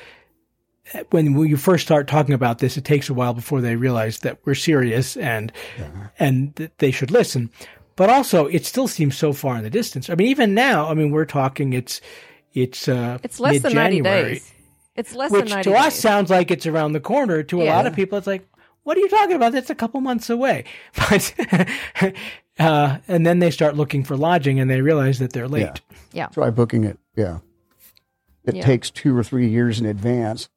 when you first start talking about this, it takes a while before they realize that we're serious and and that they should listen. But also, it still seems so far in the distance. I mean, even now, I mean, we're talking. It's it's uh, It's less than 90 days. It's less which than 90 to us sounds like it's around the corner. To a Yeah. lot of people, it's like, what are you talking about? That's a couple months away. But uh, and then they start looking for lodging, and they realize that they're late. yeah. Try booking it. Yeah. It Yeah. takes two or three years in advance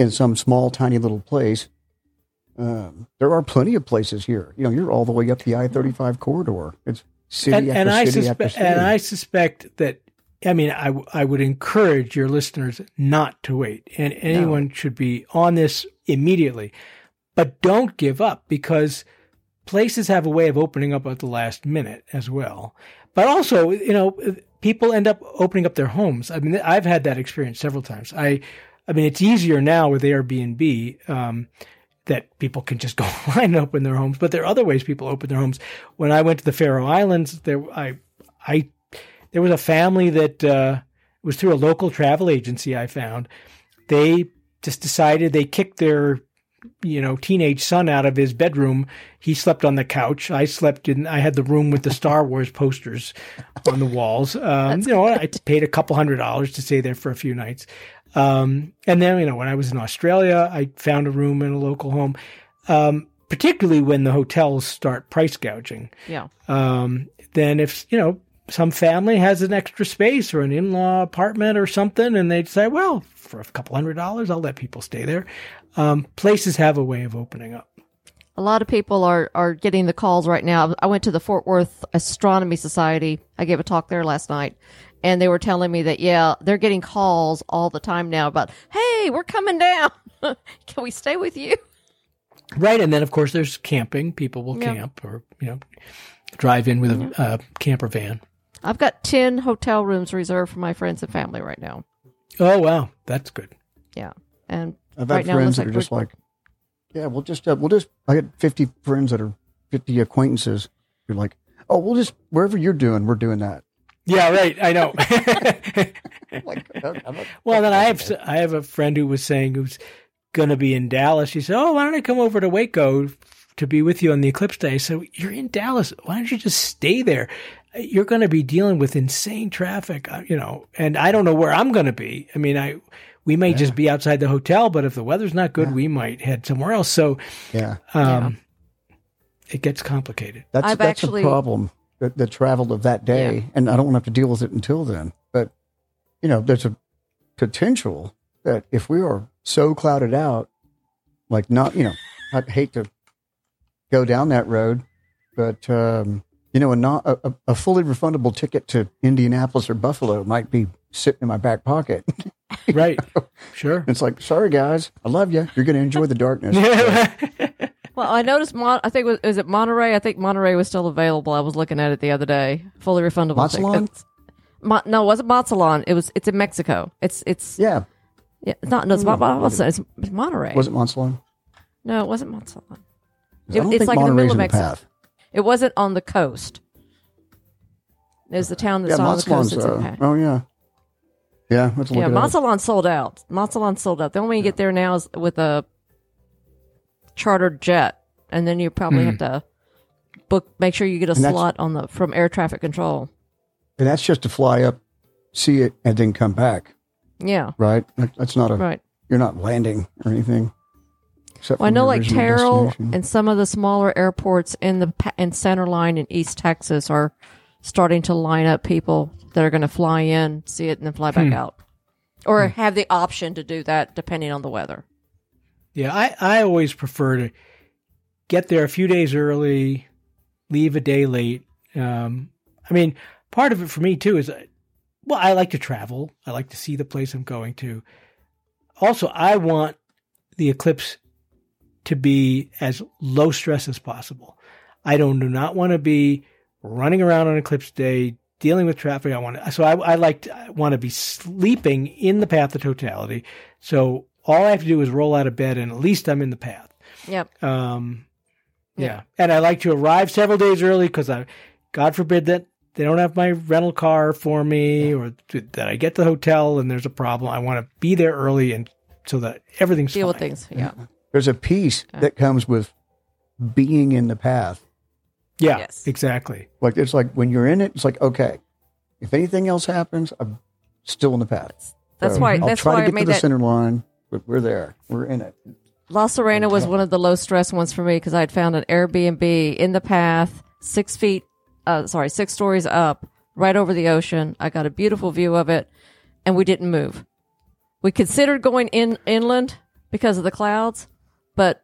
in some small, tiny little place. Um, there are plenty of places here. You know, you're all the way up the I 35 corridor. It's city and, after and I city after city. and I suspect that. I mean, I, w- I would encourage your listeners not to wait, and anyone should be on this immediately. But don't give up because places have a way of opening up at the last minute as well. But also, you know, people end up opening up their homes. I mean, I've had that experience several times. I, I mean, it's easier now with Airbnb. Um, that people can just go online and open their homes, but there are other ways people open their homes. When I went to the Faroe Islands, there I I there was a family that uh, was through a local travel agency I found. They just decided they kicked their you know teenage son out of his bedroom. He slept on the couch. I slept in. I had the room with the Star Wars posters on the walls. Um, you know, I paid a couple hundred dollars to stay there for a few nights. Um, and then you know when I was in Australia, I found a room in a local home. Um, particularly when the hotels start price gouging Yeah. um, then if you know some family has an extra space or an in-law apartment or something, and they say, well, for a couple hundred dollars, I'll let people stay there. Um, places have a way of opening up. A lot of people are, are getting the calls right now. I went to the Fort Worth Astronomy Society. I gave a talk there last night. And they were telling me that, yeah, they're getting calls all the time now about, hey, we're coming down. Can we stay with you? Right, and then of course there's camping. People will Yeah. camp or you know drive in with a uh, camper van. I've got 10 hotel rooms reserved for my friends and family right now. Oh wow, that's good. Yeah. And I've right had now friends looks that are just like, yeah, we'll just, uh, we'll just, I got 50 friends that are 50 acquaintances. You're like, oh, we'll just, wherever you're doing, we're doing that. Yeah, right. I know. Like, I'm not- Well, then I have I have a friend who was saying who's going to be in Dallas. She said, "Oh, why don't I come over to Waco to be with you on the eclipse day?" So you're in Dallas. Why don't you just stay there? You're going to be dealing with insane traffic, uh, you know. And I don't know where I'm going to be. I mean, I we may just be outside the hotel, but if the weather's not good, we might head somewhere else. So yeah. um, it gets complicated. That's I've that's actually- a problem. The, the travel of that day, Yeah. and I don't want to have to deal with it until then. But you know, there's a potential that if we are so clouded out, like not, you know, I'd hate to go down that road, but um, you know, a not a, a- a fully refundable ticket to Indianapolis or Buffalo might be sitting in my back pocket. Right. sure. it's like, sorry guys, I love you. You're going to enjoy the darkness. Well, I noticed. Mon- I think was is it Monterrey. I think Monterrey was still available. I was looking at it the other day. Fully refundable. Mazatlan? tickets. Mo- no, it wasn't Mazatlan. It was. It's in Mexico. It's. It's. Yeah. yeah, it's not. No, it's, not hmm. Mazatlan. It's, it's Monterrey. was it Monsalon? no, it wasn't Mazatlan. I don't it's think like in the middle of Mexico. path. It wasn't on the coast. It was the town that's Yeah, on the coast. That's Uh, oh yeah, yeah. Let's Yeah. Mazatlan sold out. Mazatlan sold out. The only way you get there now is with a chartered jet, and then you probably have to book. Make sure you get a And slot on the from air traffic control. And that's just to fly up see it and then come back, Yeah, right? That's not a right. you're not landing or anything. Except Well, I know like original Terrell and some of the smaller airports in the in Center Line in East Texas are starting to line up people that are going to fly in, see it, and then fly back out, or have the option to do that depending on the weather. Yeah, I, I always prefer to get there a few days early, leave a day late. Um, I mean, part of it for me too is, uh, well, I like to travel. I like to see the place I'm going to. Also, I want the eclipse to be as low stress as possible. I don't do not want to be running around on eclipse day, dealing with traffic. I want to, so I, I like to, I want to be sleeping in the path of totality. So all I have to do is roll out of bed and at least I'm in the path. Yep. Um, yeah. Yeah. And I like to arrive several days early because I, God forbid that they don't have my rental car for me or that I get to the hotel and there's a problem. I want to be there early and so that everything's Deal with things. Yeah. There's a peace that comes with being in the path. Yeah, Yes. exactly. Like it's like when you're in it, it's like okay, if anything else happens, I'm still in the path. That's So why. I'll That's try why to I get to made the that. center line, but we're there. We're in it. La Serena was one of the low stress ones for me because I had found an Airbnb in the path, six feet, uh, sorry, six stories up, right over the ocean. I got a beautiful view of it, and we didn't move. We considered going in inland because of the clouds, but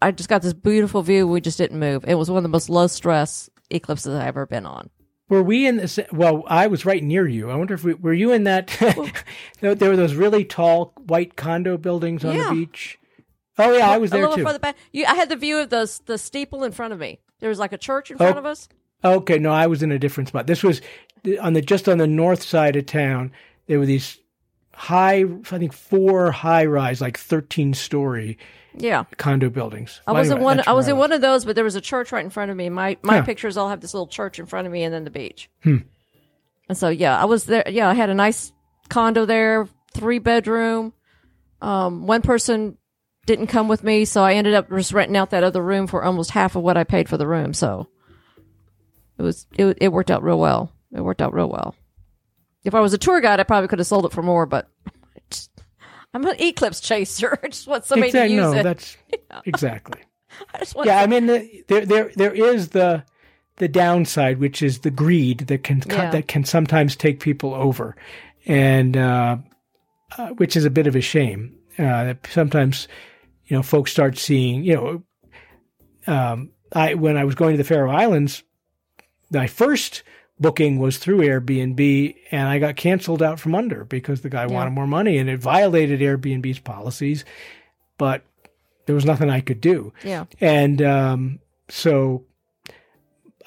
I just got this beautiful view. We just didn't move. It was one of the most low stress eclipses I've ever been on. Were we in this? Well, I was right near you. I wonder if we were you in that. there there were those really tall white condo buildings on Yeah. the beach. Oh yeah, I was a there little too. further back. You, I had the view of the the steeple in front of me. There was like a church in oh, front Oh. of us. Okay, no, I was in a different spot. This was on the just on the north side of town. There were these high, I think four high rise, like thirteen story Yeah. condo buildings. I Well, was in one. I was in one of those, but there was a church right in front of me. My my Huh. pictures all have this little church in front of me, and then the beach. Hmm. And so yeah, I was there. Yeah, I had a nice condo there, three bedroom. Um, one person didn't come with me, so I ended up just renting out that other room for almost half of what I paid for the room. So it was it it worked out real well. It worked out real well. If I was a tour guide, I probably could have sold it for more, but. I'm an eclipse chaser. I just want somebody Exactly. to use No, it. that's exactly. I just want Yeah, I mean, the, there there there is the the downside, which is the greed that can Yeah. that can sometimes take people over, and uh, uh, which is a bit of a shame. Uh, that sometimes, you know, folks start seeing, you know, um, I when I was going to the Faroe Islands, my first booking was through Airbnb, and I got canceled out from under because the guy wanted more money, and it violated Airbnb's policies. But there was nothing I could do. Yeah. And um, so,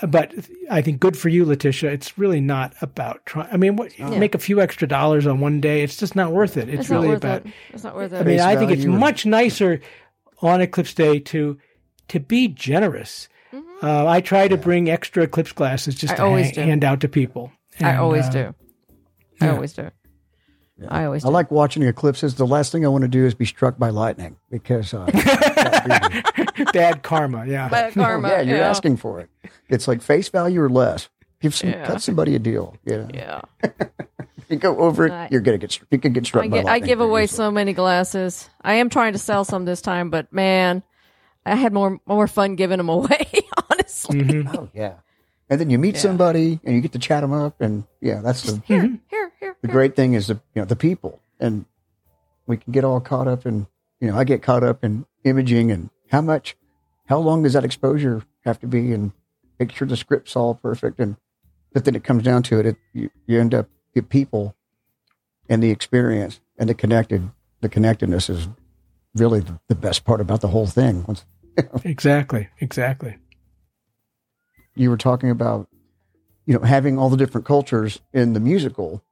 but I think good for you, Leticia. It's really not about trying. I mean, what, make a few extra dollars on one day. It's just not worth it. It's, It's really not worth about. it. It's not worth it. I mean, Face I think it's value. much nicer on Eclipse Day to to be generous. Uh, I try to bring extra eclipse glasses just. I to always ha- do. hand out to people. I always uh, do. I always do. I always I like watching the eclipses. The last thing I want to do is be struck by lightning because uh, Bad karma. Yeah. Bad karma. yeah, you're yeah. asking for it. It's like face value or less. Give some, Yeah. cut somebody a deal. Yeah, Yeah. you go over it, you're gonna get you can get struck I, by gi- I give away easily. so many glasses. I am trying to sell some this time, but man, I had more more fun giving them away. Honestly, Mm-hmm. Oh yeah, and then you meet somebody and you get to chat them up, and yeah, that's the here, here, here. the great thing is the you know the people, and we can get all caught up in you know I get caught up in imaging and how much, how long does that exposure have to be, and make sure the script's all perfect, and but then it comes down to it, it you, you end up the people, and the experience and the connected, the connectedness is really the, the best part about the whole thing. Exactly. Exactly. You were talking about, you know, having all the different cultures in the musical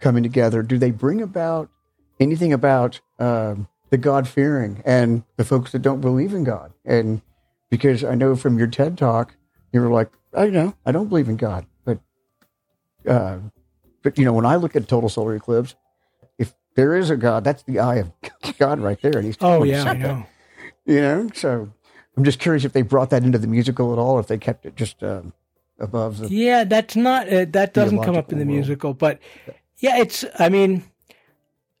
coming together. Do they bring about anything about um, the God fearing and the folks that don't believe in God? And because I know from your TED talk, you were like, I know, I don't believe in God, but, uh, but you know, when I look at total solar eclipse, if there is a God, that's the eye of God right there. And he's Oh yeah, I know. you know so i'm just curious if they brought that into the musical at all or if they kept it just um, above the. Yeah, that's not uh, that doesn't come up in the world. musical, but yeah, it's. I mean,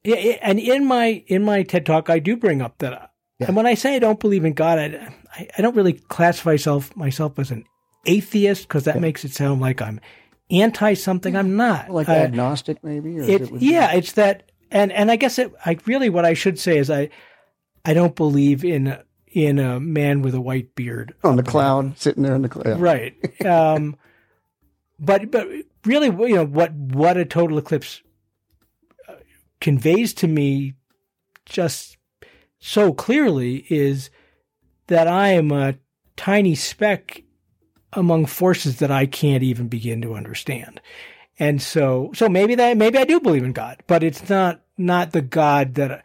yeah, it- and in my in my TED talk, I do bring up that, and when I say I don't believe in God, I I, I don't really classify myself myself as an atheist because that makes it sound like I'm anti something. I'm not. Like Uh, agnostic, maybe. Or it, it yeah, it's that, and and I guess it, I really what I should say is I I don't believe in in a man with a white beard. On the cloud, sitting there in the cloud. right. Um but but really you know what what a total eclipse uh, conveys to me just so clearly is that i am a tiny speck among forces that i can't even begin to understand. And so so maybe that maybe i do believe in god but it's not not the god that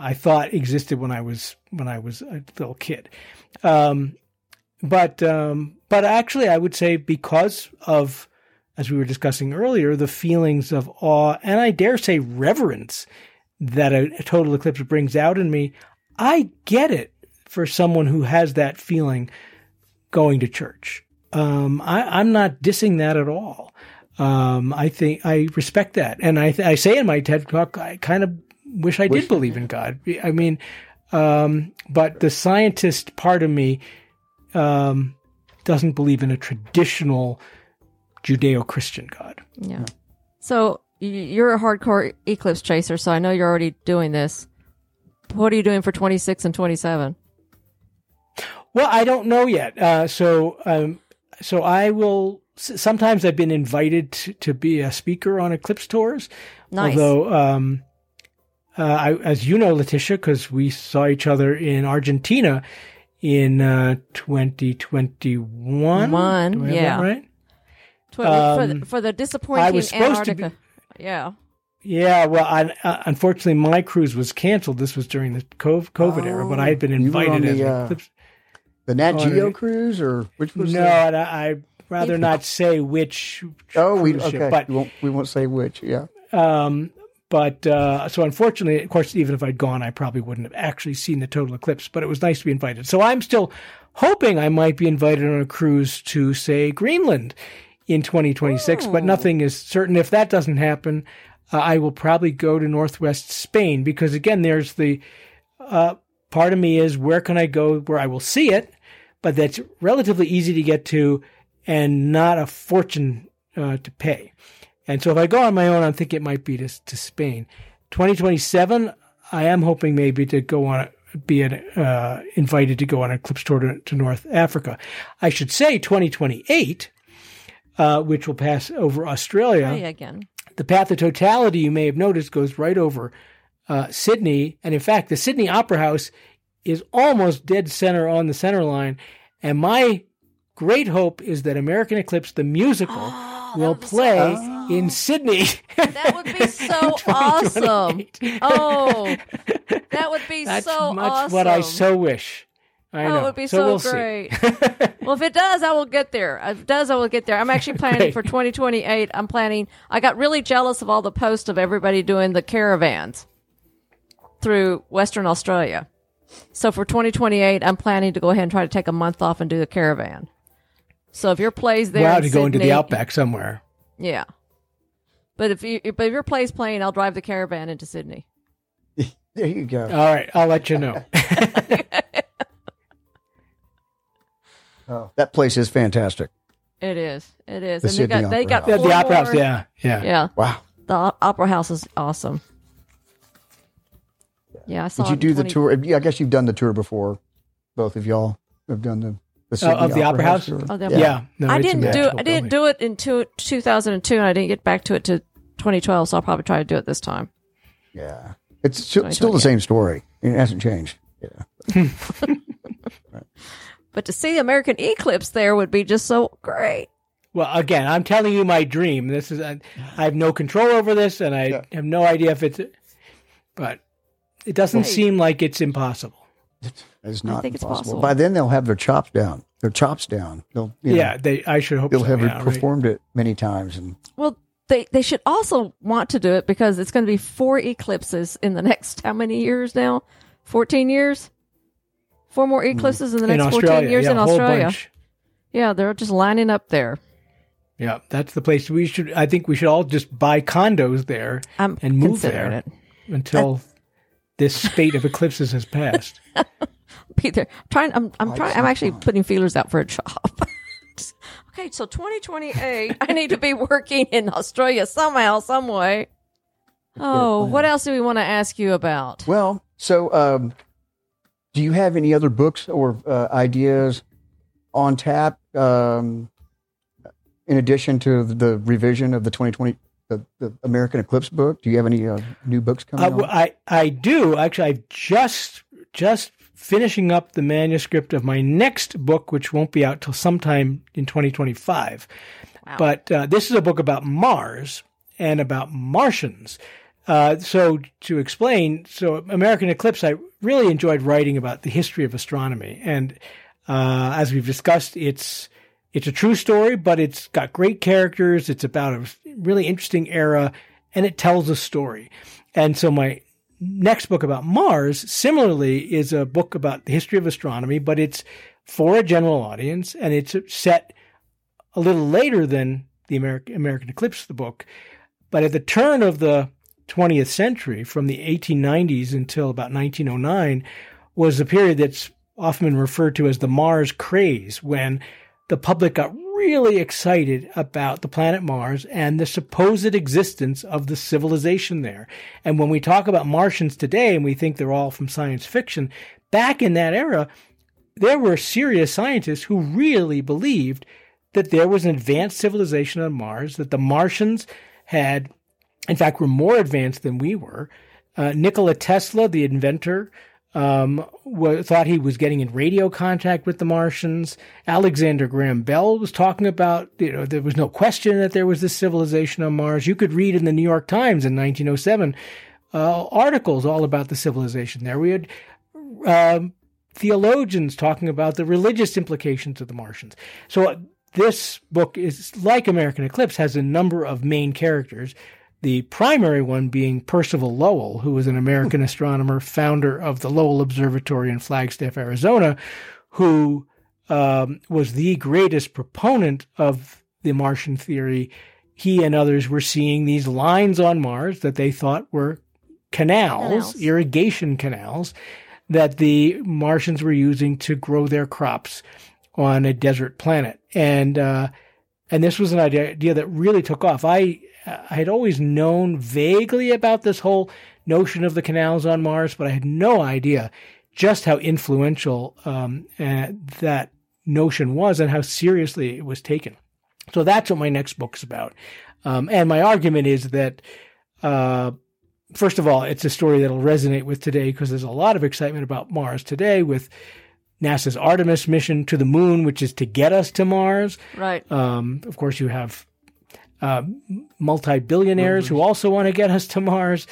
i thought existed when i was when i was a little kid um but um, but actually, I would say because of, as we were discussing earlier, the feelings of awe and I dare say reverence that a, a total eclipse brings out in me, I get it for someone who has that feeling going to church. Um, I, I'm not dissing that at all. Um, I think I respect that, and I, I say in my TED talk, I kind of wish I did believe in God. I mean, um, but the scientist part of me um, doesn't believe in a traditional Judeo-Christian God. Yeah. So you're a hardcore eclipse chaser, so I know you're already doing this. What are you doing for 26 and 27? Well, I don't know yet. Uh, so, um, so I will. Sometimes I've been invited to, to be a speaker on eclipse tours. Nice. Although, um, uh, I, as you know, Leticia, because we saw each other in Argentina in uh, 2021. One, Do I have yeah. that right? Tw- for, Um, the, for the disappointing I was supposed to be- Antarctica. Yeah. Yeah, well, I, uh, unfortunately, my cruise was canceled. This was during the cov- COVID era, but I had been Oh, you were on invited as the, an uh. The Nat Geo it. cruise, or which was No, the- and I, I'd rather not say which. Oh, we cruise ship, okay. but we won't we won't say which. Yeah. Um, but uh, so unfortunately, of course, even if I'd gone, I probably wouldn't have actually seen the total eclipse. But it was nice to be invited. So I'm still hoping I might be invited on a cruise to say Greenland in 2026, but nothing is certain. If that doesn't happen, uh, I will probably go to Northwest Spain because again, there's the uh, part of me is where can I go where I will see it, but that's relatively easy to get to and not a fortune uh, to pay. And so if I go on my own, I'm thinking it might be to, to Spain. 2027, I am hoping maybe to go on, be an, uh, invited to go on an eclipse tour to, to North Africa. I should say 2028, uh, which will pass over Australia. Again. The path of totality, you may have noticed, goes right over uh, Sydney. And in fact, the Sydney Opera House is almost dead center on the center line. And my great hope is that American Eclipse, the musical, Oh, will play in Sydney. That would be so awesome. Oh, that would be That's so much awesome. what I so wish. I Oh, know. it would be so so, we'll great. well, if it does, I will get there. If it does, I will get there. I'm actually planning for 2028. I'm planning. I got really jealous of all the posts of everybody doing the caravans through Western Australia. So for 2028, I'm planning to go ahead and try to take a month off and do the caravan. So if your plays there, wow, in to go into the outback somewhere. yeah. But if you, but if your play's playing, I'll drive the caravan into Sydney. There you go. All right, I'll let you know. Oh, that place is fantastic. It is. It is. The and they Sydney got they got House. Yeah, four the opera house, yeah, yeah. Yeah. Wow. The opera house is awesome. Yeah, I saw. Did you do in the tour? I guess you've done the tour before. Both of y'all have done the, the uh, Sydney of the Opera House? tour. Oh, the Yeah. No, I didn't do. magical I didn't building. do it in two, 2002, and I didn't get back to it to 2012. So I'll probably try to do it this time. Yeah. It's still, still the same story. It hasn't changed. Yeah. But to see the American eclipse there would be just so great. Well, again, I'm telling you my dream. This is I, I have no control over this, and I have no idea if it's. But it doesn't Hey. seem like it's impossible. It's not I think it's possible. By then they'll have their chops down. Their chops down. They'll you know, Yeah, they. I should hope they'll so, have yeah, right. performed it many times and Well, they they should also want to do it because it's going to be four eclipses in the next how many years now? 14 years. Four more mm. eclipses in the in next 14 years yeah, in Australia. Yeah, they're just lining up there. Yeah, that's the place we should. I think we should all just buy condos there I'm and move there it. until this spate of eclipses has passed. be there. Trying, I'm, I'm trying. I'm actually putting feelers out for a job. okay, so 2028, I need to be working in Australia somehow, some way. Oh, what else do we want to ask you about? Well, so um, do you have any other books or uh, ideas on tap um, in addition to the revision of the 2020 the, the American Eclipse book? Do you have any uh, new books coming? Uh, well, I I do actually. I've just just finishing up the manuscript of my next book, which won't be out till sometime in 2025. But uh, this is a book about Mars and about Martians. Uh, so to explain, so American Eclipse, I really enjoyed writing about the history of astronomy, and uh, as we've discussed, it's it's a true story, but it's got great characters. It's about a really interesting era, and it tells a story. And so my next book about Mars, similarly, is a book about the history of astronomy, but it's for a general audience, and it's set a little later than the American American Eclipse, the book. But at the turn of the 20th century, from the 1890s until about 1909, was a period that's often referred to as the Mars craze, when the public got really excited about the planet Mars and the supposed existence of the civilization there. And when we talk about Martians today and we think they're all from science fiction, back in that era, there were serious scientists who really believed that there was an advanced civilization on Mars, that the Martians had, in fact, were more advanced than we were. Uh, Nikola Tesla, the inventor, um, wa thought he was getting in radio contact with the Martians. Alexander Graham Bell was talking about, you know, there was no question that there was this civilization on Mars. You could read in the New York Times in 1907 uh, articles all about the civilization there. We had um, theologians talking about the religious implications of the Martians. So uh, this book is like American Eclipse, has a number of main characters. The primary one being Percival Lowell, who was an American astronomer, founder of the Lowell Observatory in Flagstaff, Arizona, who um, was the greatest proponent of the Martian theory. He and others were seeing these lines on Mars that they thought were canals, Canals. irrigation canals, that the Martians were using to grow their crops on a desert planet. And uh, and this was an idea, idea that really took off. I I had always known vaguely about this whole notion of the canals on Mars, but I had no idea just how influential um, uh, that notion was and how seriously it was taken. So that's what my next book's about. Um, and my argument is that, uh, first of all, it's a story that'll resonate with today because there's a lot of excitement about Mars today with NASA's Artemis mission to the moon, which is to get us to Mars. Right. Um, of course, you have uh, multi-billionaires who also want to get us to Mars.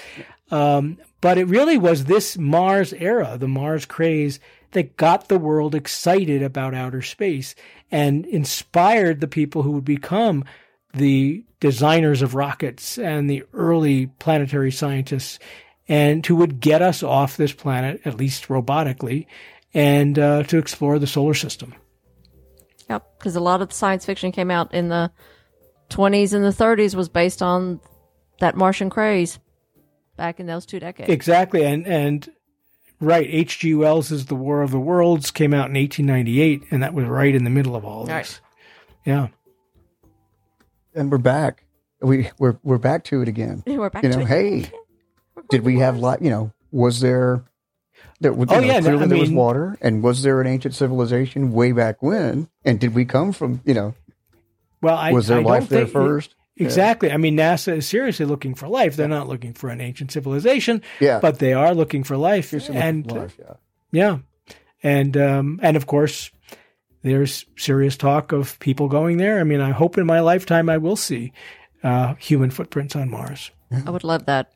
Um, but it really was this Mars era, the Mars craze, that got the world excited about outer space and inspired the people who would become the designers of rockets and the early planetary scientists and who would get us off this planet, at least robotically, and uh, to explore the solar system. Yep. Because a lot of the science fiction came out in the 20s and the 30s was based on that Martian craze back in those two decades. Exactly, and and right, H.G. Wells' The War of the Worlds came out in 1898, and that was right in the middle of all this. Right. Yeah, and we're back. We we're we're back to it again. We're back you to know, it. hey, did we have like you know? Was there? There, you Oh, know, yeah, no, clearly I there was water, and was there an ancient civilization way back when? And did we come from? You know, well, I was there I life don't there think- first? Exactly. I mean, NASA is seriously looking for life. They're not looking for an ancient civilization, Yeah. but they are looking for life. And life, yeah. yeah, and um, and of course, there's serious talk of people going there. I mean, I hope in my lifetime I will see uh, human footprints on Mars. I would love that.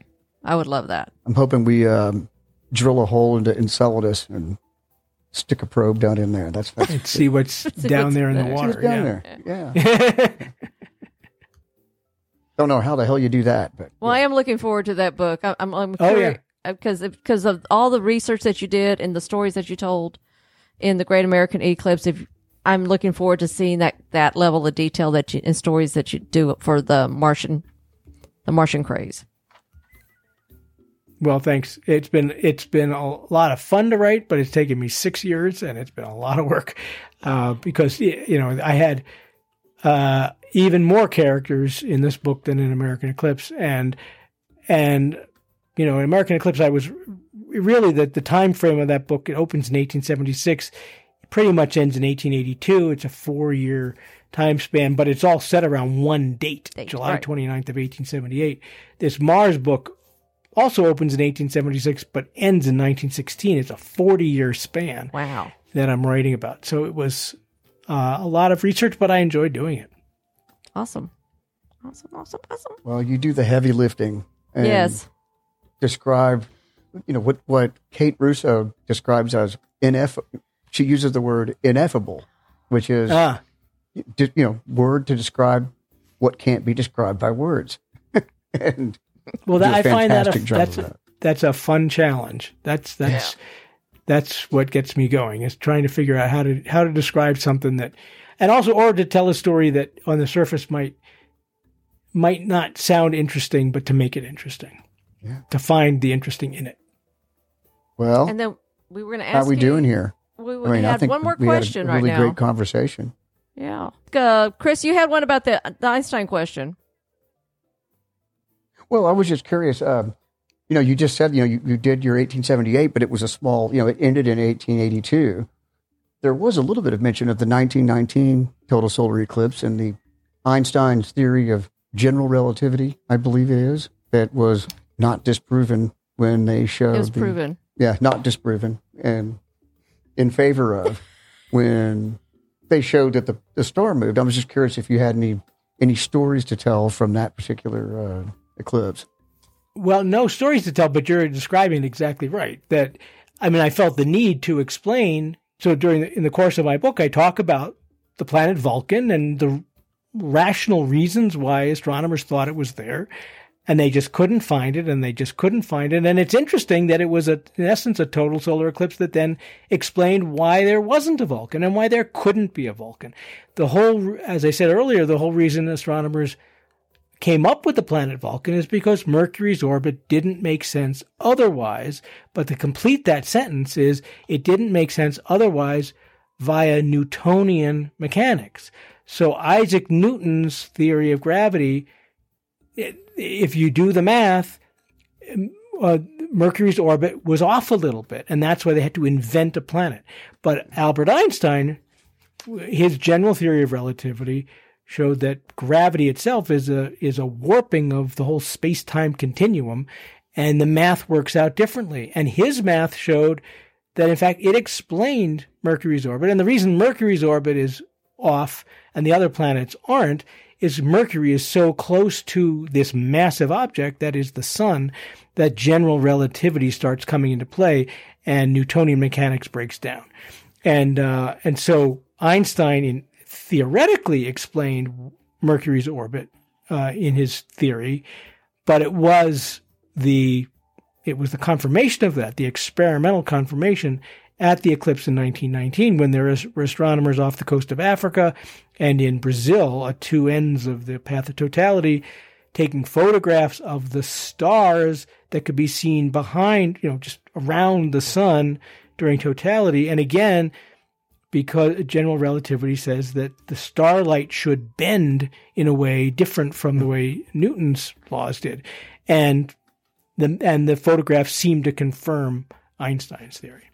I would love that. I'm hoping we um, drill a hole into Enceladus and stick a probe down in there. That's that's And see what's down what's there in the there. what's water. down yeah. there. Yeah. Don't know how the hell you do that, but Well, I am looking forward to that book. I, I'm, I'm Oh, curious, uh, because because of all the research that you did and the stories that you told in the Great American Eclipse. If I'm looking forward to seeing that that level of detail that you and stories that you do for the Martian, the Martian craze. Well, thanks. It's been it's been a lot of fun to write, but it's taken me six years, and it's been a lot of work uh, because you know I had uh, even more characters in this book than in American Eclipse, and and you know in American Eclipse I was really the the time frame of that book. It opens in 1876, pretty much ends in 1882. It's a four year time span, but it's all set around one date, Date, July right. 29th of 1878. This Mars book also opens in 1876 but ends in 1916. It's a 40 year span Wow. that I'm writing about. So it was uh, a lot of research, but I enjoyed doing it. Awesome. Awesome. Awesome. Awesome. Well, you do the heavy lifting. And yes. Describe, you know, what, what Kate Russo describes as ineffable. She uses the word ineffable, which is, Ah, you know, word to describe what can't be described by words. and well, you do that, a I find that, a, that's a, that. that's a fun challenge. That's that's that's what gets me going is trying to figure out how to how to describe something that, and also or to tell a story that on the surface might might not sound interesting, but to make it interesting. Yeah. To find the interesting in it. Well, And then we were going to ask how we you- doing here? We, I we mean, I think one more we had a question really right now. great conversation. Yeah. Uh, Chris, you had one about the, the Einstein question. Well, I was just curious. Um, you know, you just said you know you, you did your 1878, but it was a small. You know, it ended in 1882. There was a little bit of mention of the 1919 total solar eclipse and the Einstein's theory of general relativity. I believe it is that was not disproven when they showed It was the- proven. yeah, not disproven and in favor of when they showed that the, the star moved. I was just curious if you had any any stories to tell from that particular uh, eclipse. Well, no stories to tell, but you're describing exactly right. That I mean, I felt the need to explain. So during the, in the course of my book, I talk about the planet Vulcan and the rational reasons why astronomers thought it was there, and they just couldn't find it, and they just couldn't find it. And it's interesting that it was a, in essence a total solar eclipse that then explained why there wasn't a Vulcan and why there couldn't be a Vulcan. The whole, as I said earlier, the whole reason astronomers came up with the planet Vulcan is because Mercury's orbit didn't make sense otherwise. But to complete that sentence is it didn't make sense otherwise via Newtonian mechanics. So Isaac Newton's theory of gravity, if you do the math, uh, Mercury's orbit was off a little bit, and that's why they had to invent a planet. But Albert Einstein, his general theory of relativity, showed that gravity itself is a is a warping of the whole space time continuum, and the math works out differently. And his math showed that in fact it explained Mercury's orbit, and the reason Mercury's orbit is off and the other planets aren't is Mercury is so close to this massive object that is the sun that general relativity starts coming into play and Newtonian mechanics breaks down. And uh, and so Einstein in, theoretically explained Mercury's orbit uh, in his theory, but it was the it was the confirmation of that, the experimental confirmation at the eclipse in 1919 when there were astronomers off the coast of Africa and in Brazil at two ends of the path of totality taking photographs of the stars that could be seen behind, you know, just around the sun during totality. And again, because general relativity says that the starlight should bend in a way different from the way Newton's laws did. And the and the photographs seem to confirm Einstein's theory.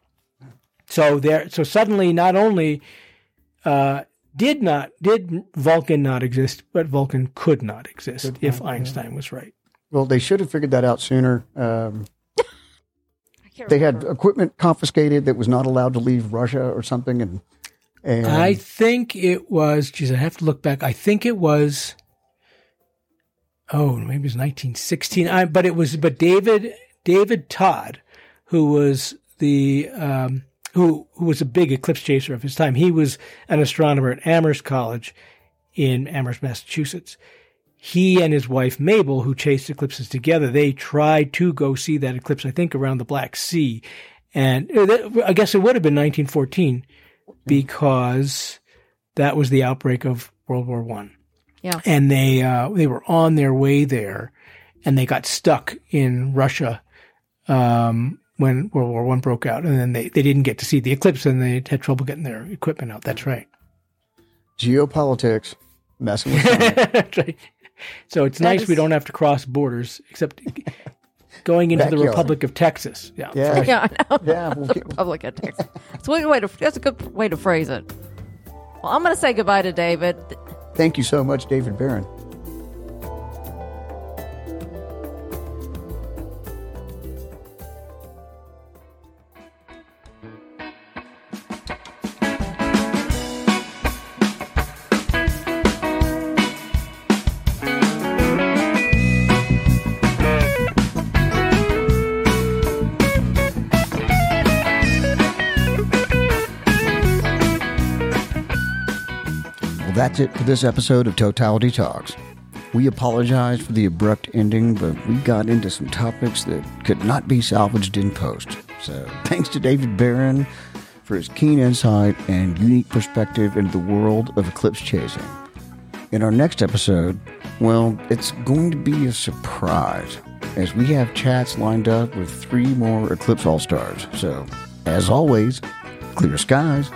So there so suddenly not only uh, did not did Vulcan not exist, but Vulcan could not exist if Einstein was right. Well, they should have figured that out sooner. Um, I can't they had equipment confiscated that was not allowed to leave Russia or something, and and I think it was. Geez, I have to look back. I think it was. Oh, maybe it was 1916. I, but it was. But David David Todd, who was the um, who who was a big eclipse chaser of his time. He was an astronomer at Amherst College in Amherst, Massachusetts. He and his wife Mabel, who chased eclipses together, they tried to go see that eclipse. I think around the Black Sea, and uh, I guess it would have been 1914 because that was the outbreak of World War One. Yeah. and they uh, they were on their way there, and they got stuck in Russia um, when World War One broke out, and then they, they didn't get to see the eclipse, and they had trouble getting their equipment out. That's right. Geopolitics, messing with. That's right. So it's That nice is- we don't have to cross borders, except going into the Republic of Texas. Yeah. Yeah. Yeah, I know. Yeah, we'll get- Republic of Texas. That's a good way to. That's a good way to phrase it. Well, I'm going to say goodbye to David. Thank you so much, David Baron. That's it for this episode of Totality Talks. We apologize for the abrupt ending, but we got into some topics that could not be salvaged in post. So, thanks to David Baron for his keen insight and unique perspective into the world of eclipse chasing. In our next episode, well, it's going to be a surprise as we have chats lined up with three more Eclipse All Stars. So, as always, clear skies